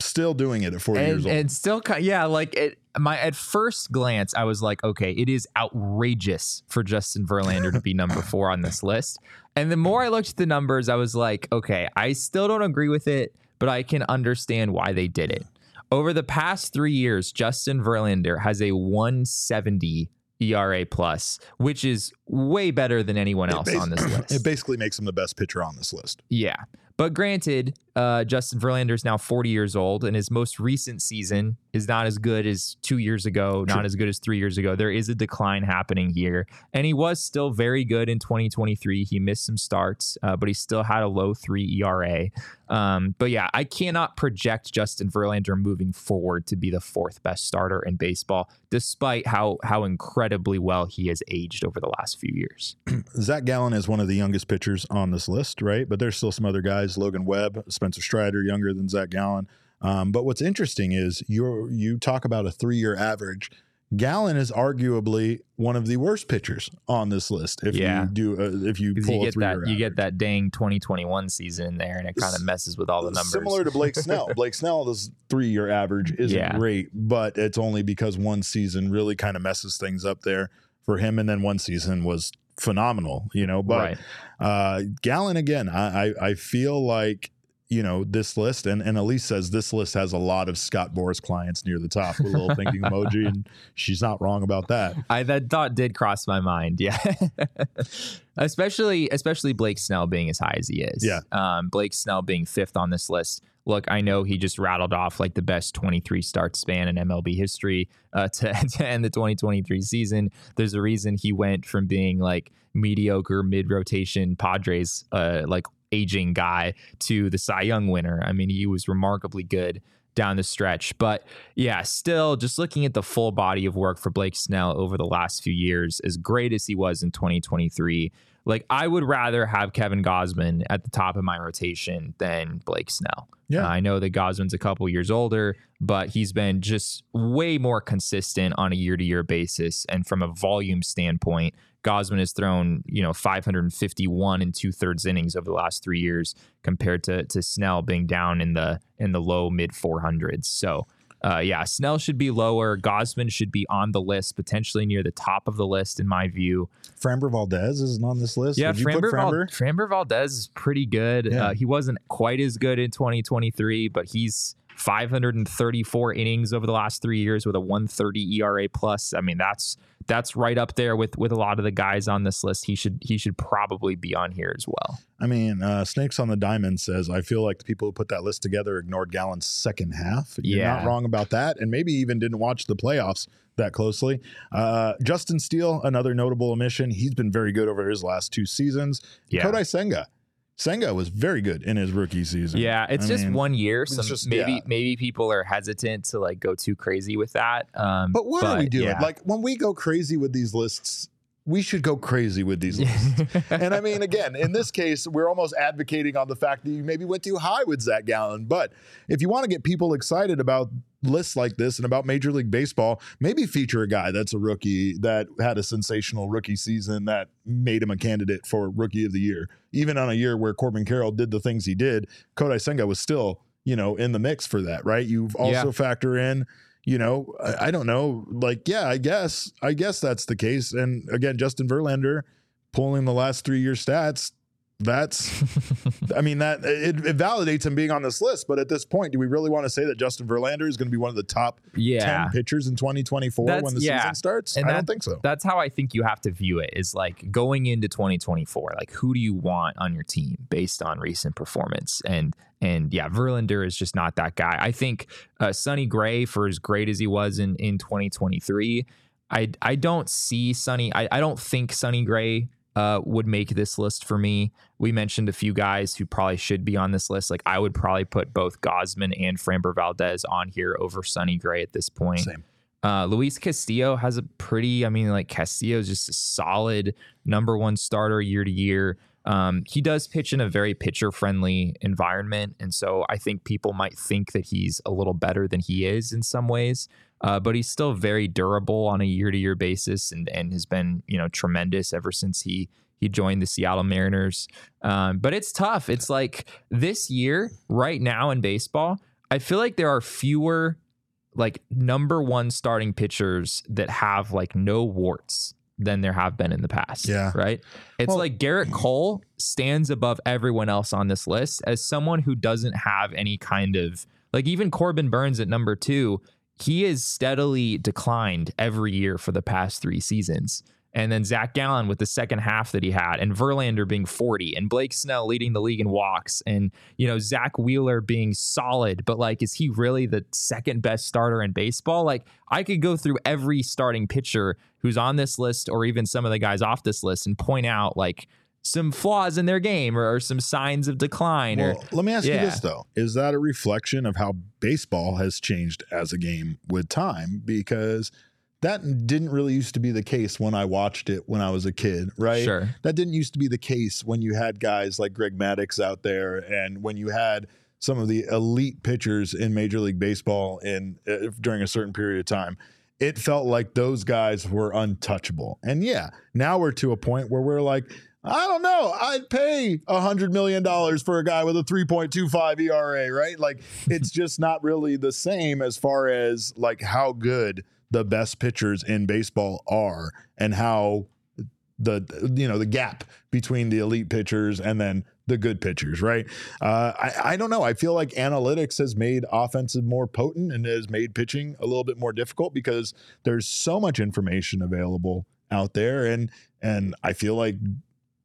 still doing it at 40 years old. and still yeah like it my at first glance i was like okay it is outrageous for justin verlander to be number (laughs) four on this list and the more i looked at the numbers i was like okay i still don't agree with it but i can understand why they did it over the past three years justin verlander has a 170 era plus which is way better than anyone else bas- on this (clears throat) list It basically makes him the best pitcher on this list. yeah. But granted, uh, Justin Verlander is now 40 years old, and his most recent season is not as good as two years ago, not as good as three years ago. There is a decline happening here. And he was still very good in 2023. He missed some starts, uh, but he still had a low three ERA. Um, but yeah, I cannot project Justin Verlander moving forward to be the fourth best starter in baseball, despite how, how incredibly well he has aged over the last few years. (clears throat) Zac Gallen is one of the youngest pitchers on this list, right? But there's still some other guys: Logan Webb, Spencer Strider, younger than Zac Gallen. Um, but what's interesting is you you talk about a three year average. Gallen is arguably one of the worst pitchers on this list. If Yeah. you do, uh, if you pull you get that you get that dang 2021 season in there, and it kind of messes with all the numbers. Similar to Blake Snell. (laughs) Blake Snell's three year average isn't Yeah. great, but it's only because one season really kind of messes things up there for him, and then one season was phenomenal. You know, but right? uh Gallen again, I, I I feel like you know this list and and Elise says this list has a lot of Scott Boras clients near the top with a little thinking emoji and she's not wrong about that. (laughs) I that thought did cross my mind. Yeah, (laughs) especially especially Blake Snell being as high as he is. Yeah. um, Blake Snell being fifth on this list. Look, I know he just rattled off like the best 23 start span in MLB history uh, (laughs) to, to end the 2023 season. There's a reason he went from being like mediocre mid rotation Padres, uh, like aging guy, to the Cy Young winner. I mean, he was remarkably good down the stretch. But yeah, still just looking at the full body of work for Blake Snell over the last few years, as great as he was in 2023, like I would rather have Kevin Gausman at the top of my rotation than Blake Snell. Yeah. Uh, I know that Gausman's a couple years older, but he's been just way more consistent on a year to year basis. And from a volume standpoint, Gausman has thrown, you know, 551 and two thirds innings over the last three years compared to to Snell being down in the in the low mid 400s. So uh, yeah, Snell should be lower. Gausman should be on the list, potentially near the top of the list, in my view. Framber Valdez isn't on this list. Yeah, Would you put Framber, Framber? Framber Valdez is pretty good. Yeah. Uh, he wasn't quite as good in 2023, but he's 534 innings over the last three years with a 130 ERA plus. I mean, that's that's right up there with with a lot of the guys on this list. He should he should probably be on here as well. I mean, uh, Snakes on the Diamond says, I feel like the people who put that list together ignored Gallen's second half. You're Yeah. not wrong about that. And maybe even didn't watch the playoffs that closely. Uh, Justin Steele, another notable omission. He's been very good over his last two seasons. Yeah. Kodai Senga. Senga was very good in his rookie season. Yeah, it's I just mean, one year, it's so just- maybe yeah. maybe people are hesitant to like go too crazy with that. Um, But what are we doing? yeah. Like when we go crazy with these lists, we should go crazy with these lists. (laughs) and I mean, again, in this case, we're almost advocating on the fact that you maybe went too high with Zac Gallen. But if you want to get people excited about lists like this and about Major League Baseball, maybe feature a guy that's a rookie that had a sensational rookie season that made him a candidate for Rookie of the Year. Even on a year where Corbin Carroll did the things he did, Kodai Senga was still, you know, in the mix for that, right? You've also Yeah. factor in you know, I, I don't know. Like, yeah, I guess, I guess that's the case. And again, Justin Verlander pulling the last three year stats. That's, I mean, that it, it validates him being on this list. But at this point, do we really want to say that Justin Verlander is going to be one of the top yeah, 10 pitchers in 2024 That's- when the yeah. season starts? And I that- don't think so. that's how I think you have to view it. Is like going into 2024, like who do you want on your team based on recent performance? And and yeah, Verlander is just not that guy. I think uh, Sonny Gray, for as great as he was in in 2023, I I don't see Sonny. I, I don't think Sonny Gray. Uh, would make this list for me. We mentioned a few guys who probably should be on this list. Like I would probably put both Gausman and Framber Valdez on here over Sonny Gray at this point. Same. Uh, Luis Castillo has a pretty, I mean, like Castillo is just a solid number one starter year to year. Um, he does pitch in a very pitcher friendly environment. And so I think people might think that he's a little better than he is in some ways. Uh, but he's still very durable on a year to year basis and, and has been, you know, tremendous ever since he he joined the Seattle Mariners. Um, but it's tough. It's like this year, right now in baseball, I feel like there are fewer like number one starting pitchers that have like no warts than there have been in the past. Yeah. Right. It's Well- like Gerrit Cole stands above everyone else on this list as someone who doesn't have any kind of like even Corbin Burnes at number two, he has steadily declined every year for the past three seasons. And then Zac Gallen with the second half that he had, and Verlander being 40, and Blake Snell leading the league in walks, and you know Zack Wheeler being solid, but like, is he really the second best starter in baseball? Like, I could go through every starting pitcher who's on this list, or even some of the guys off this list, and point out like some flaws in their game or, or some signs of decline. or let me ask you this though: Is that a reflection of how baseball has changed as a game with time? Because that didn't really used to be the case when I watched it when I was a kid, right? Sure. That didn't used to be the case when you had guys like Greg Maddux out there, and when you had some of the elite pitchers in Major League Baseball in uh, during a certain period of time. It felt like those guys were untouchable. And yeah, now we're to a point where we're like, I don't know. I'd pay a hundred million dollars for a guy with a 3.25 ERA, right? Like it's (laughs) just not really the same as far as like how good the best pitchers in baseball are and how the you know the gap between the elite pitchers and then the good pitchers, right? Uh, I, I don't know. I feel like analytics has made offensive more potent and has made pitching a little bit more difficult because there's so much information available out there, and and I feel like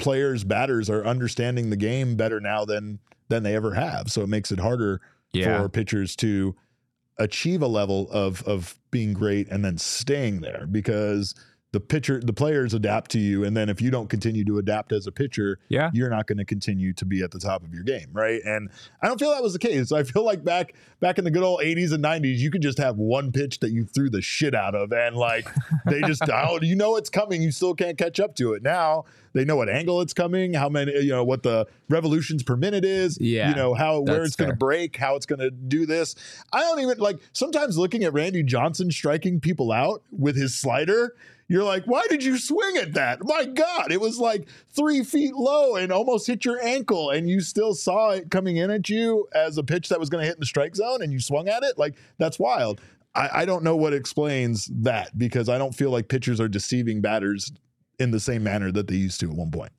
players, batters are understanding the game better now than than they ever have. So it makes it harder Yeah. for pitchers to achieve a level of of being great and then staying there because the pitcher the players adapt to you. And then if you don't continue to adapt as a pitcher Yeah. you're not going to continue to be at the top of your game right? And i don't feel that was the case. I feel like back back in the good old 80s and 90s you could just have one pitch that you threw the shit out of and like (laughs) they just oh you know it's coming. You still can't catch up to it. Now they know what angle it's coming how many you know what the revolutions per minute is Yeah, you know how where it's going to break how it's going to do this. I don't even like sometimes looking at randy johnson striking people out with his slider You're like, why did you swing at that? My God, it was like three feet low and almost hit your ankle, and you still saw it coming in at you as a pitch that was going to hit in the strike zone, and you swung at it. Like that's wild. I, I don't know what explains that because I don't feel like pitchers are deceiving batters in the same manner that they used to at one point.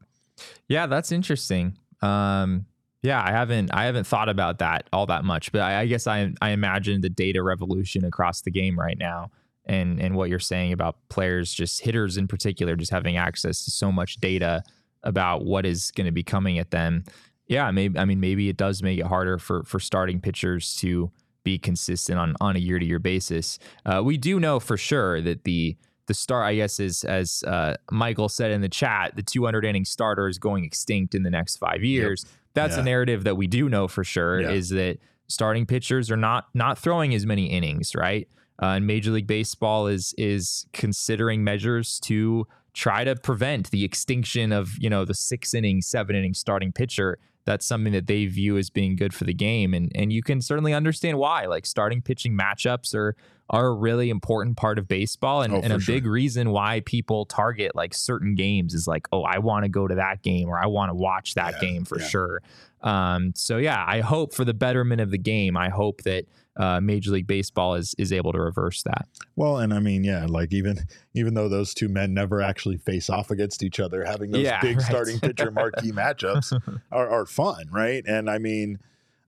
Yeah, that's interesting. Um, yeah, I haven't I haven't thought about that all that much, but I, I guess I I imagine the data revolution across the game right now, and and what you're saying about players, just hitters in particular, just having access to so much data about what is going to be coming at them. Yeah, maybe I mean maybe it does make it harder for for starting pitchers to be consistent on on a year to year basis. Uh, we do know for sure that the the star, I guess, is as uh, Michael said in the chat, the 200 inning starter is going extinct in the next five years. Yep. That's yeah. a narrative that we do know for sure. Yeah. Is that starting pitchers are not not throwing as many innings, right? Uh, and Major League Baseball is is considering measures to try to prevent the extinction of you know the six inning, seven inning starting pitcher. That's something that they view as being good for the game. And and you can certainly understand why like starting pitching matchups are are a really important part of baseball. And, oh, and a sure. big reason why people target like certain games is like oh I want to go to that game or I want to watch that yeah, game for yeah. sure. Um, so yeah I hope for the betterment of the game. I hope that uh, Major League Baseball is is able to reverse that. Well, and I mean, yeah, like even even though those two men never actually face off against each other, having those yeah, big right. starting pitcher marquee (laughs) matchups are, are fun, right? And I mean.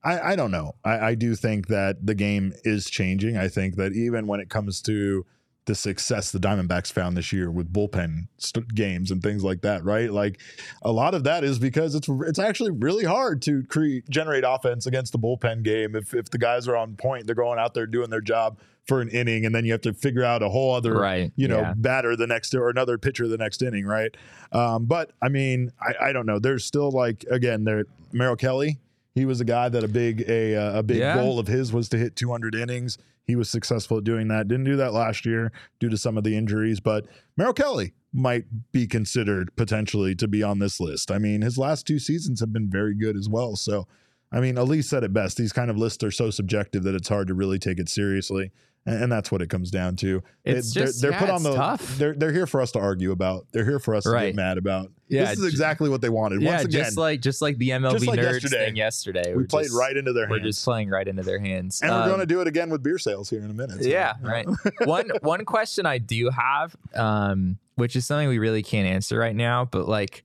I, I don't know. I, I do think that the game is changing. I think that even when it comes to the success the Diamondbacks found this year with bullpen st- games and things like that, right? Like a lot of that is because it's it's actually really hard to create generate offense against the bullpen game. If if the guys are on point, they're going out there doing their job for an inning, and then you have to figure out a whole other, right. you know, yeah. batter the next or another pitcher the next inning, right? Um, but I mean, I, I don't know. There's still like again, there Merrill Kelly. He was a guy that a big a a big yeah. goal of his was to hit 200 innings. He was successful at doing that. Didn't do that last year due to some of the injuries, but Merrill Kelly might be considered potentially to be on this list. I mean, his last two seasons have been very good as well. So, I mean, Elise said it best. These kind of lists are so subjective that it's hard to really take it seriously and, and that's what it comes down to. It's it, just they're, they're yeah, put on the tough. they're they're here for us to argue about. They're here for us right. to get mad about. Yeah, this is exactly what they wanted. Yeah, Once again, just like just like the MLB like nerds yesterday, thing yesterday. We played just, right into their hands. We're just playing right into their hands, and um, we're going to do it again with beer sales here in a minute. So. Yeah, right. (laughs) one one question I do have, um, which is something we really can't answer right now, but like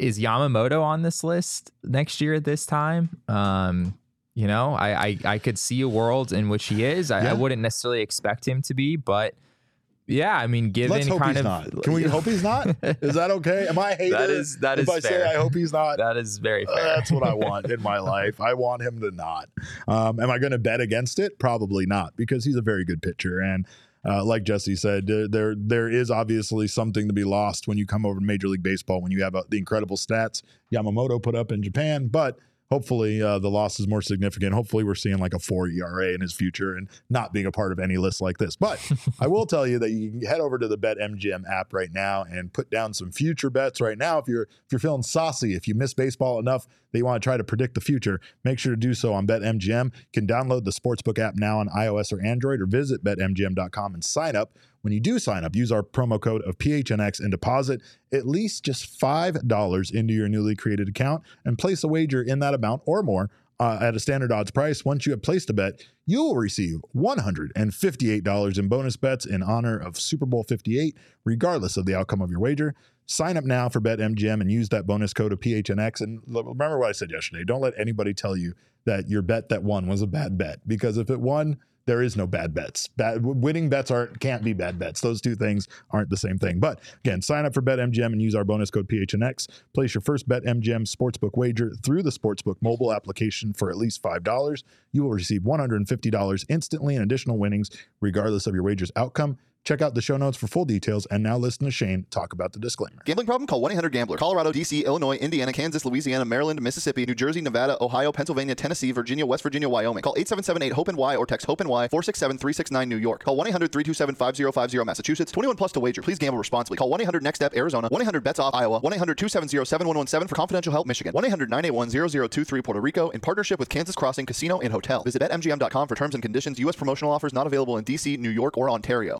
is Yamamoto on this list next year at this time? Um, you know, I, I, I could see a world in which he is. I, yeah. I wouldn't necessarily expect him to be, but yeah, I mean, given Let's hope kind he's of, not. Can we hope he's not? Is that okay? Am I (laughs) hater? That is that if is I fair. say I hope he's not. That is very fair. Uh, that's what I want in my (laughs) life. I want him to not. Um, am I going to bet against it? Probably not, because he's a very good pitcher and. Uh, like Jesse said, there there is obviously something to be lost when you come over to Major League Baseball when you have uh, the incredible stats Yamamoto put up in Japan, but hopefully uh, the loss is more significant. Hopefully, we're seeing like a four ERA in his future and not being a part of any list like this. But I will tell you that you can head over to the BetMGM app right now and put down some future bets right now. If you're if you're feeling saucy, if you miss baseball enough that you want to try to predict the future, make sure to do so on BetMGM. You can download the Sportsbook app now on iOS or Android or visit betmgm.com and sign up. When you do sign up, use our promo code of PHNX and deposit at least just $5 into your newly created account and place a wager in that amount or more uh, at a standard odds price. Once you have placed a bet, you will receive $158 in bonus bets in honor of Super Bowl 58, regardless of the outcome of your wager. Sign up now for BetMGM and use that bonus code of PHNX. And remember what I said yesterday don't let anybody tell you that your bet that won was a bad bet because if it won, there is no bad bets. Bad, winning bets aren't can't be bad bets. Those two things aren't the same thing. But again, sign up for BetMGM and use our bonus code PHNX. Place your first BetMGM sportsbook wager through the sportsbook mobile application for at least five dollars. You will receive one hundred and fifty dollars instantly in additional winnings, regardless of your wager's outcome. Check out the show notes for full details. And now listen to Shane talk about the disclaimer. Gambling problem? Call 1 800 Gambler. Colorado, D.C., Illinois, Indiana, Kansas, Louisiana, Maryland, Mississippi, New Jersey, Nevada, Ohio, Pennsylvania, Tennessee, Virginia, West Virginia, Wyoming. Call 877 8 HOPE NY or text HOPE NY 467 369 New York. Call 1 800 327 5050 Massachusetts. 21 plus to wager. Please gamble responsibly. Call 1 800 NEXT STEP Arizona. 1 800 BETS OFF Iowa. 1 800 270 7117 for confidential help Michigan. 1 800 981 0023 Puerto Rico in partnership with Kansas Crossing Casino and Hotel. Visit BetMGM.com for terms and conditions. U.S. promotional offers not available in D.C., New York, or Ontario.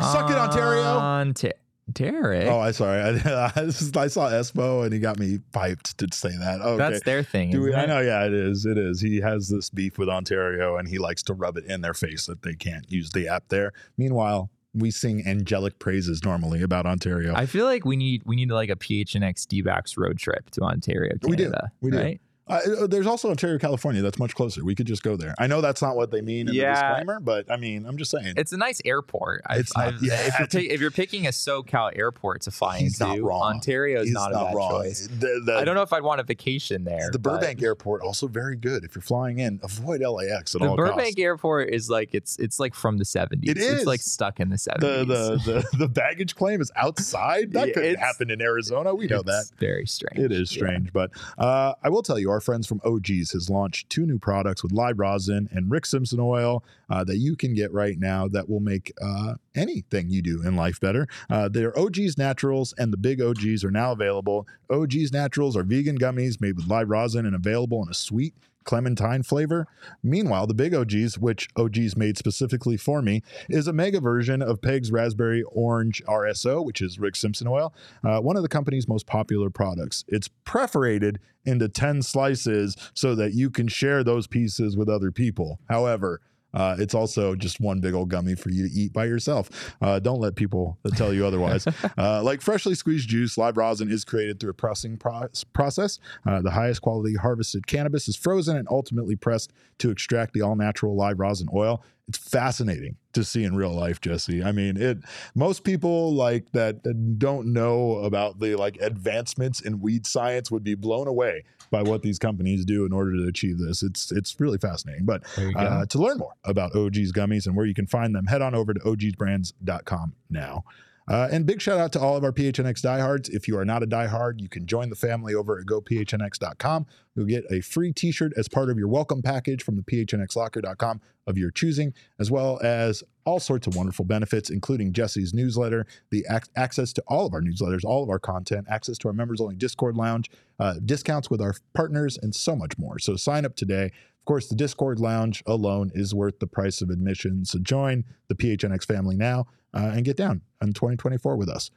Suck it, Ontario. Onta- Derek. Oh, I'm sorry. (laughs) I, I saw Espo and he got me piped to say that. Okay. That's their thing. We, I know, yeah, it is. It is. He has this beef with Ontario and he likes to rub it in their face that they can't use the app there. Meanwhile, we sing angelic praises normally about Ontario. I feel like we need we need like a PHNX D-backs road trip to Ontario, Canada. We do. We do. Right? Uh, there's also Ontario, California. That's much closer. We could just go there. I know that's not what they mean in Yeah. the disclaimer, but I mean, I'm just saying. It's a nice airport. I've, It's not- yeah, if, you're if you're picking a SoCal airport to fly He's into, not wrong. Ontario is He's not, a bad choice. The, the- I don't know if I'd want a vacation there. The Burbank airport also very good. If you're flying in, avoid LAX at The all Burbank costs. The Burbank airport is like it's it's like from the 70s. It It's like stuck in the 70s. The, the the the baggage claim is outside. (laughs) That Yeah, couldn't happen in Arizona. We know that. Very strange. It is strange, but uh, I will tell you, our friends from OGeez has launched two new products with live rosin and Rick Simpson oil uh, that you can get right now that will make uh, anything you do in life better. Uh, they're OGeez Naturals, and the big OGeez are now available. OGs Naturals are vegan gummies made with live rosin and available in a sweet clementine flavor. Meanwhile, the big OGeez, which OGeez made specifically for me, is a mega version of Peg's Raspberry Orange RSO, which is Rick Simpson oil, uh, one of the company's most popular products. It's perforated into 10 slices so that you can share those pieces with other people. However, uh, it's also just one big old gummy for you to eat by yourself. Uh, don't let people tell you otherwise. (laughs) uh, like freshly squeezed juice, live rosin is created through a pressing pro- process. Uh, the highest quality harvested cannabis is frozen and ultimately pressed to extract the all natural live rosin oil. It's fascinating to see in real life, Jesse. I mean, it. Most people like that that don't know about the like advancements in weed science would be blown away by what these companies do in order to achieve this. It's it's really fascinating. But There you go. uh, to learn more about OGeez gummies and where you can find them, head on over to ogsbrands.com now. Uh, and big shout out to all of our PHNX diehards. If you are not a diehard, you can join the family over at gophnx.com. You'll get a free t shirt as part of your welcome package from the phnxlocker.com of your choosing, as well as all sorts of wonderful benefits, including Jesse's newsletter, the ac- access to all of our newsletters, all of our content, access to our members only Discord lounge, uh, discounts with our partners, and so much more. So sign up today. Of course, the Discord lounge alone is worth the price of admission. So join the PHNX family now uh, and get down in 2024 with us.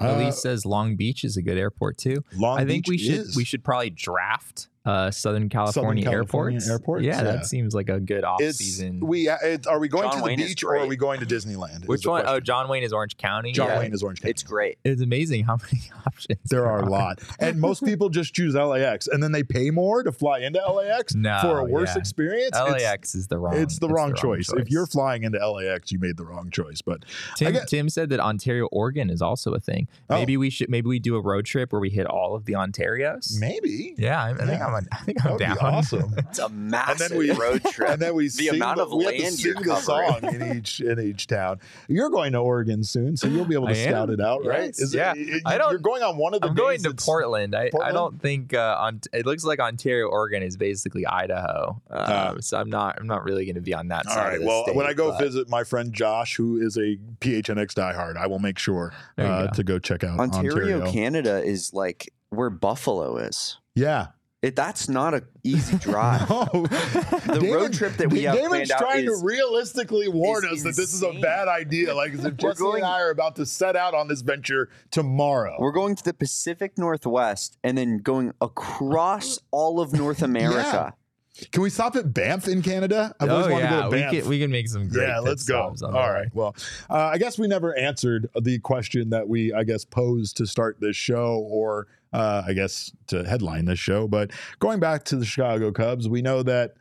Uh, Elise says Long Beach is a good airport too. Long I think Beach we should is. we should probably draft uh, Southern California, California airports. airports, Yeah, yeah. that seems like a good off It's season. we. uh, It's, are we going John to the Wayne is beach or are we going to Disneyland? Which the one? Oh. John Wayne is Orange County. John Yeah. Wayne is Orange County. It's great. It's amazing how many (laughs) options There are a lot, and most (laughs) people just choose LAX, and then they pay more to fly into LAX No, for a worse yeah. experience. It's- LAX is the wrong. It's the wrong choice. If you're flying into LAX, you made the wrong choice. But Tim, get- Tim said that Ontario, Oregon is also a thing. Oh. Maybe we should. Maybe we do a road trip where we hit all of the Ontarios. maybe Yeah, I, I think Yeah. I'm. I think that I'm would down. be awesome. It's a massive we- road (laughs) trip. and then we The sing amount the, of we have to land sing you're the song in each in each town. You're going to Oregon soon, so you'll be able (laughs) to I scout am. it out, right? Yes. Yeah. it- I don't- You're going on one of the. I'm going days to Portland. I, I don't think uh, on. It looks like Ontario, Oregon is basically Idaho. Um, Ah. so I'm not. I'm not really going to be on that All side. right. of the Well, state, when I go but- visit my friend Josh, who is a PHNX diehard, I will make sure uh, go. to go check out Ontario, Ontario. Canada is like where Buffalo is. Yeah. It, that's not an easy (laughs) drive. No. The road trip that we have David's planned out trying is- to realistically warn is us that this is a bad idea. Like as if We're Jesse going- and I are about to set out on this venture tomorrow. We're going to the Pacific Northwest and then going across all of North (laughs) America. yeah. Can we stop at Banff in Canada? I've always oh wanted yeah, to go to we Banff. can we can make some great. yeah, let's go. stops on All the right. Well, uh, I guess we never answered the question that we, I guess, posed to start this show or, uh, I guess, to headline this show. But going back to the Chicago Cubs, we know that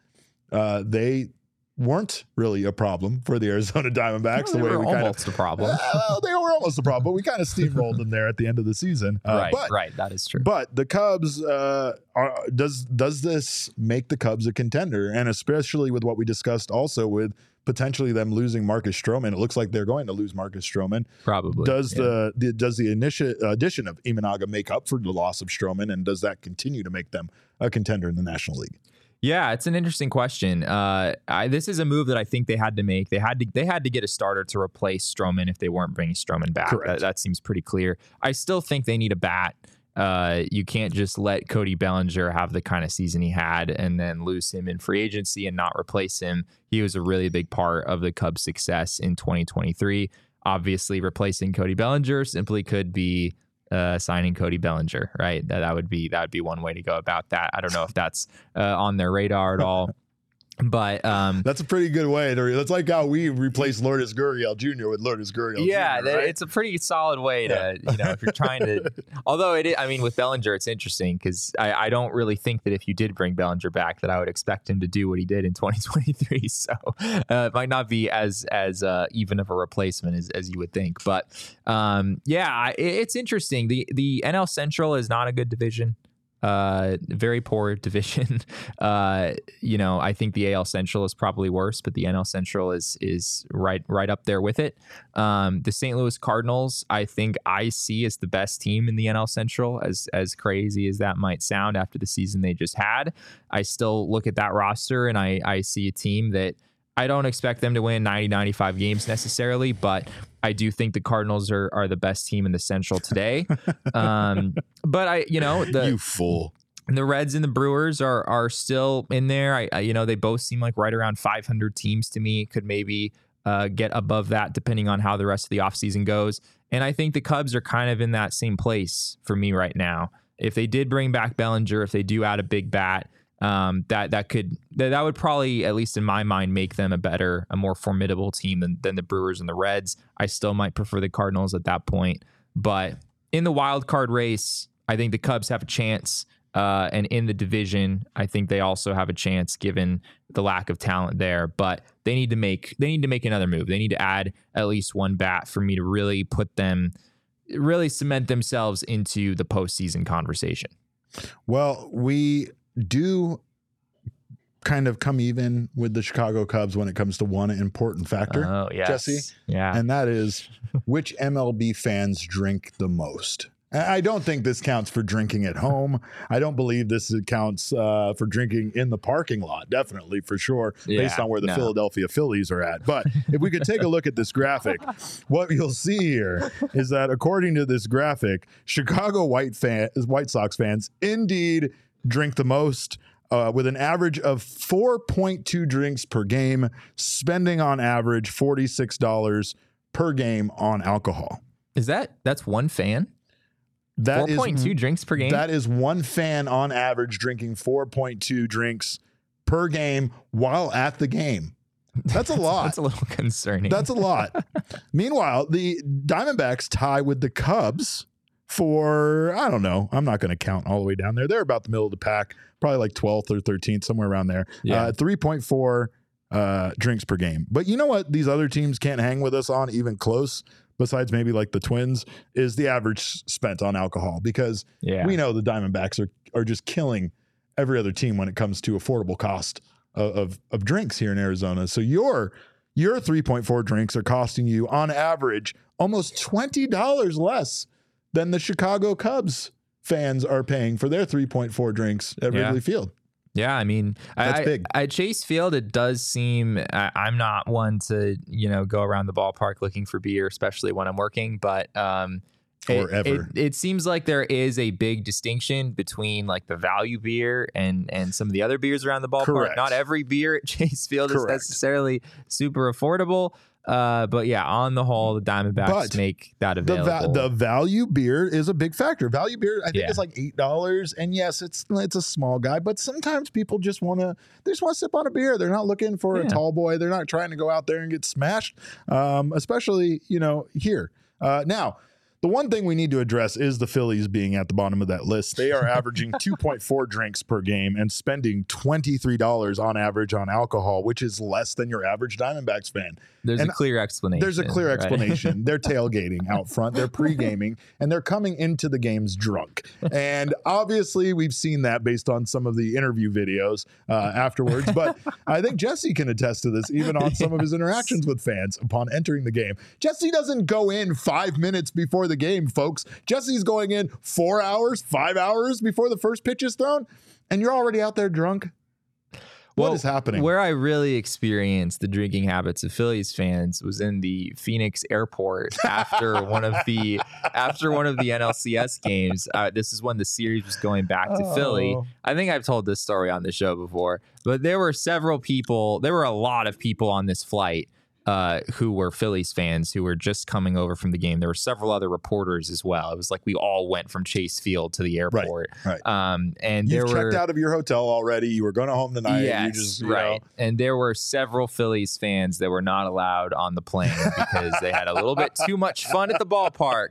uh, they weren't really a problem for the Arizona (laughs) Diamondbacks. Well, the way we kind of. almost a problem. (laughs) Well, they were almost a problem, but we kind of steamrolled them there at the end of the season. Uh, right, but, right. That is true. But the Cubs, uh, are, does does this make the Cubs a contender? And especially with what we discussed, also with potentially them losing Marcus Stroman, it looks like they're going to lose Marcus Stroman. Probably. Does yeah. the, the does the initi- addition of Imanaga make up for the loss of Stroman, and does that continue to make them a contender in the National League? Yeah, it's an interesting question. Uh, I, this is a move that I think they had to make. They had to they had to get a starter to replace Stroman if they weren't bringing Stroman back. That, that seems pretty clear. I still think they need a bat. Uh, you can't just let Cody Bellinger have the kind of season he had and then lose him in free agency and not replace him. He was a really big part of the Cubs' success in 2023. obviously replacing Cody Bellinger simply could be uh, signing Cody Bellinger, right? That that would be that would be one way to go about that. I don't know if that's uh, on their radar at all. But um, That's a pretty good way. To, that's like how we replaced Lourdes Gurriel Jr. with Lourdes Gurriel. yeah, Jr., right? it's a pretty solid way to, you know, if you're trying to. (laughs) although it, is, I mean, with Bellinger, it's interesting because I, I don't really think that if you did bring Bellinger back, that I would expect him to do what he did in (laughs) 2023. So uh, it might not be as as uh, even of a replacement as, as you would think. But um, yeah, it, it's interesting. the The NL Central is not a good division. Uh, very poor (laughs) division. Uh, you know, I think the AL Central is probably worse, but the NL Central is is right right up there with it. Um, the St. Louis Cardinals, I think I see as the best team in the NL Central. As as crazy as that might sound after the season they just had, I still look at that roster and I I see a team that I don't expect them to win 90 95 games necessarily, but I do think the Cardinals are are the best team in the Central today. (laughs) Um, but I, you know, the you fool. the Reds and the Brewers are are still in there. I, I you know they both seem like right around 500 teams to me. Could maybe uh, get above that depending on how the rest of the offseason goes. And I think the Cubs are kind of in that same place for me right now. If they did bring back Bellinger, if they do add a big bat, um, that that could that, that would probably at least in my mind make them a better, a more formidable team than than the Brewers and the Reds. I still might prefer the Cardinals at that point, but in the wild card race, I think the Cubs have a chance. Uh, and in the division, I think they also have a chance given the lack of talent there. But they need to make they need to make another move. They need to add at least one bat for me to really put them, really cement themselves into the postseason conversation. Well, we do kind of come even with the Chicago Cubs when it comes to one important factor, Oh yes, Jesse? Yeah, and that is which MLB fans drink the most. I don't think this counts for drinking at home. I don't believe this counts uh, for drinking in the parking lot. Definitely, for sure, based on where the no. Philadelphia Phillies are at. But if we could take a look at this graphic, (laughs) what you'll see here is that according to this graphic, Chicago White fan, White Sox fans indeed drink the most. Uh, with an average of 4.2 drinks per game, spending on average $46 per game on alcohol. is that that's one fan? That Four is point two drinks per game. That is one fan on average drinking 4.2 drinks per game while at the game. That's a (laughs) lot. That's a little (laughs) concerning. That's a lot. (laughs) Meanwhile, the Diamondbacks tie with the Cubs for, I don't know, I'm not going to count all the way down there. They're about the middle of the pack, probably like 12th or 13th, somewhere around there. Yeah. Uh, 3.4 uh, drinks per game. But you know what? These other teams can't hang with us on even close, besides maybe like the Twins, is the average spent on alcohol because yeah. we know the Diamondbacks are, are just killing every other team when it comes to affordable cost of, of, of drinks here in Arizona. So your your 3.4 drinks are costing you on average almost $20 less than the Chicago Cubs fans are paying for their 3.4 drinks at Yeah. Wrigley Field. Yeah, I mean, That's I, big. At Chase Field, it does seem I, I'm not one to you know go around the ballpark looking for beer, especially when I'm working. But um, Or it, ever. It, it seems like there is a big distinction between like the value beer and and some of the other beers around the ballpark. Correct. Not every beer at (laughs) Chase Field Correct. is necessarily super affordable. Uh, but yeah, on the whole, the Diamondbacks But make that The, available. va- the value beer is a big factor. Value beer, I think, Yeah. is like eight dollars, and yes, it's it's a small guy, but sometimes people just want to they just want to sip on a beer. They're not looking for a tall boy. They're not trying to go out there and get smashed. Um, especially you know here uh, now. The one thing we need to address is the Phillies being at the bottom of that list. They are averaging (laughs) 2.4 drinks per game and spending $23 on average on alcohol, which is less than your average Diamondbacks fan. There's and a clear explanation. There's a clear right? explanation. they're (laughs) tailgating out front, they're pre gaming, and they're coming into the games drunk. And obviously, we've seen that based on some of the interview videos uh, afterwards. But I think Jesse can attest to this, even on some of his (laughs) interactions with fans upon entering the game. Jesse doesn't go in five minutes before the game, folks. Jesse's going in four hours, five hours before the first pitch is thrown, and you're already out there drunk. What Well, is happening? Where I really experienced the drinking habits of Phillies fans was in the Phoenix airport after one of the (laughs) after one of the NLCS games. Uh, this is when the series was going back to Philly. Oh. I think I've told this story on the show before, but there were several people. There were a lot of people on this flight. Uh, who were Phillies fans who were just coming over from the game. There were several other reporters as well. It was like we all went from Chase Field to the airport. right. Um, and You've there were checked out of your hotel already. You were going home tonight. Yes, you just, you right. know, And there were several Phillies fans that were not allowed on the plane (laughs) because they had a little bit too much fun at the ballpark,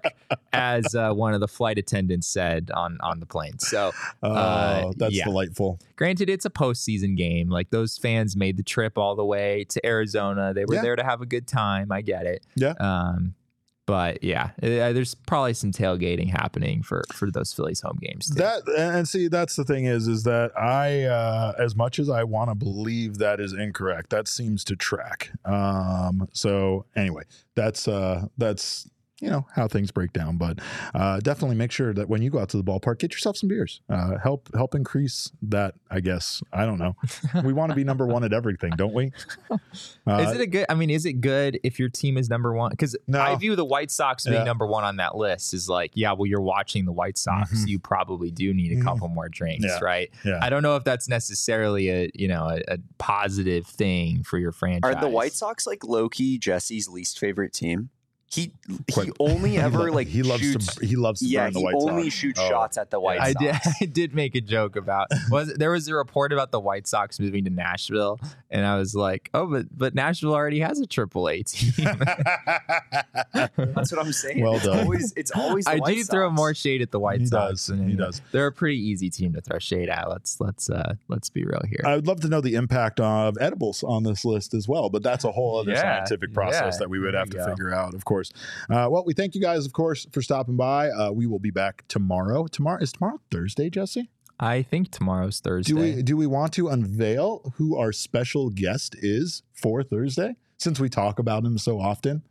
as uh, one of the flight attendants said on on the plane. So, oh, Uh, that's yeah. delightful. granted, it's a postseason game. Like those fans made the trip all the way to Arizona. They were Yeah. there to have a good time. I get it. Yeah. Um, but yeah, there's probably some tailgating happening for for those Phillies home games. Too. That and see, that's the thing is, is that I, uh, as much as I want to believe that is incorrect, that seems to track. Um, so anyway, that's uh, that's you know how things break down, but uh, definitely make sure that when you go out to the ballpark, get yourself some beers. Uh, help help increase that. I guess I don't know. we want to be number one at everything, don't we? (laughs) Uh, is it a good? I mean, is it good if your team is number one? Because No. I view the White Sox being Yeah. number one on that list is like, yeah, well, you're watching the White Sox. Mhm. You probably do need a Mhm. couple more drinks, Yeah. right? yeah. I don't know if that's necessarily a you know a, a positive thing for your franchise. Are the White Sox like low key Jesse's least favorite team? He he Quite- only (laughs) He ever lo- like he loves shoots, to he loves to yeah burn the he White only Sox. shoots Oh. shots at the White I Sox. did. (laughs) I did make a joke about was there was a report about the White Sox moving to Nashville, and I was like, oh, but but Nashville already has a Triple A team. (laughs) That's what I'm saying. Well it's. Always, it's always. The I White do throw more shade at the White He Sox. does. than He anyone. does. They're a pretty easy team to throw shade at. Let's let's uh let's be real here. I would love to know the impact of edibles on this list as well, but that's a whole other Yeah, scientific process yeah, that we would have to go. figure out, of course. Uh, well, we thank you guys, of course, for stopping by. Uh, we will be back tomorrow. Tomorrow is tomorrow Thursday, Jesse. I think tomorrow's Thursday. Do we do we want to unveil who our special guest is for Thursday? Since we talk about him so often,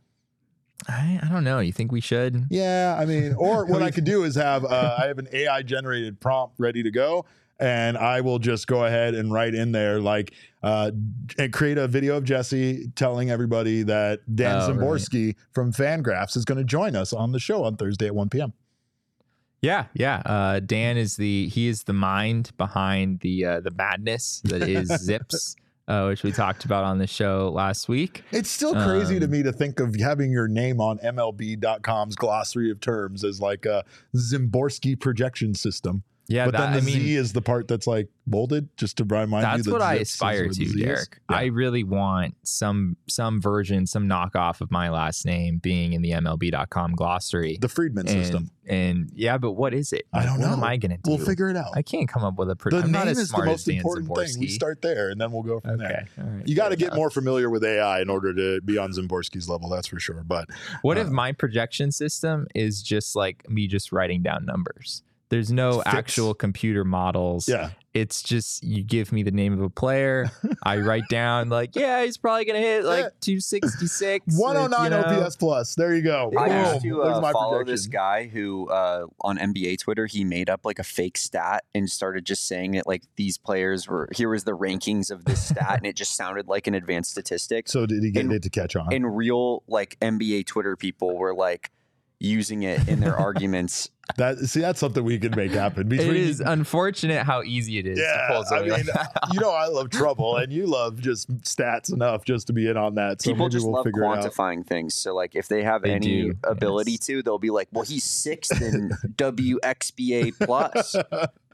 I, I don't know. You think we should? yeah. I mean, or (laughs) what I could do is have uh, I have an AI generated prompt ready to go, and I will just go ahead and write in there like uh, and create a video of Jesse telling everybody that Dan Oh, right. Szymborski from Fangraphs is going to join us on the show on Thursday at 1 p.m. Yeah, yeah. Uh, Dan is the he is the mind behind the uh, the madness that is (laughs) ZiPS, uh, which we talked about on the show last week. It's still crazy to Um, me to think of having your name on MLB.com's glossary of terms as like a Szymborski projection system. Yeah, but that, then the I mean, Z is the part that's like bolded, just to remind you. that's that what I aspire to, Derek. Yeah. I really want some some version, some knockoff of my last name being in the MLB.com glossary. the Friedman and, system. and yeah, but what is it? I don't what know. am I gonna do? We'll figure it out. I can't come up with a. Pre- the I'm name not as is the most important thing. We start there, and then we'll go from there. Okay, all right, You got to get enough. more familiar with AI in order to be on Szymborski's level. That's for sure. But What if Uh, my projection system is just like me just writing down numbers? There's no It's actual computer models. yeah, It's just you give me the name of a player. (laughs) I write down like, yeah, he's probably gonna hit like Yeah. 266. 109 like, you know. OPS plus. There you go. I Yeah. used to There's uh, my follow projection. this guy who uh, on NBA Twitter he made up like a fake stat and started just saying that like these players were here was the rankings of this (laughs) stat and it just sounded like an advanced statistic. So did he get And- it to catch on? And real like NBA Twitter people were like using it in their arguments. (laughs) that see, that's something we could make happen. It Between is unfortunate how easy it is Yeah, to pull I something like that you know, I love trouble, and you love just stats enough just to be in on that. So people maybe just we'll love figure it out. quantifying things. So like if they have They any do, ability yes. to, they'll be like, "Well, he's sixth in (laughs) WXBA plus,"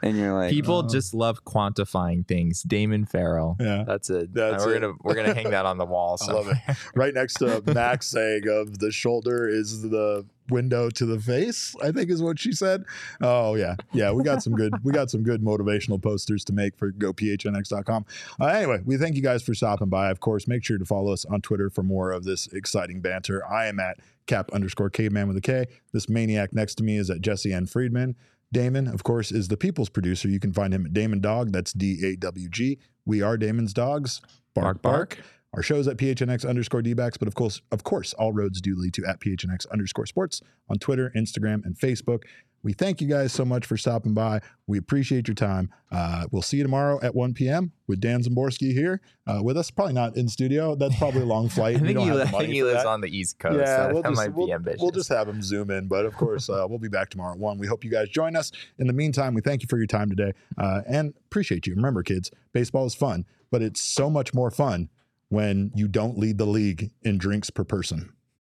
and you're like, People uh, just love quantifying things. Damon Farrell. Yeah. That's a That's we're it. gonna we're gonna hang that on the wall. (laughs) I love it. right next to Max saying of the shoulder is the window to the face, I think is what she said. Oh yeah. Yeah, we got some good we got some good motivational posters to make for gophnx.com. Uh, anyway, we thank you guys for stopping by. Of course, make sure to follow us on Twitter for more of this exciting banter. I am at cap underscore caveman with a K. This maniac next to me is at Jesse N. Friedman. Damon, of course, is the people's producer. You can find him at Damon Dog. That's D A W G. We are Damon's dogs. Bark, bark. Our show's at PHNX underscore DBacks, but of course, of course, all roads do lead to at PHNX underscore sports on Twitter, Instagram, and Facebook. We thank you guys so much for stopping by. We appreciate your time. Uh, we'll see you tomorrow at 1 p.m. with Dan Szymborski here uh, with us. Probably not in studio. That's probably a long (laughs) I flight. We think, he, have li- the I think he lives that. on the East Coast. Yeah, so we'll that just, might we'll, be ambitious. we'll just have him zoom in. But of course, uh, we'll be back tomorrow at 1. We hope you guys join us. In the meantime, we thank you for your time today uh, and appreciate you. Remember, kids, baseball is fun, but it's so much more fun when you don't lead the league in drinks per person.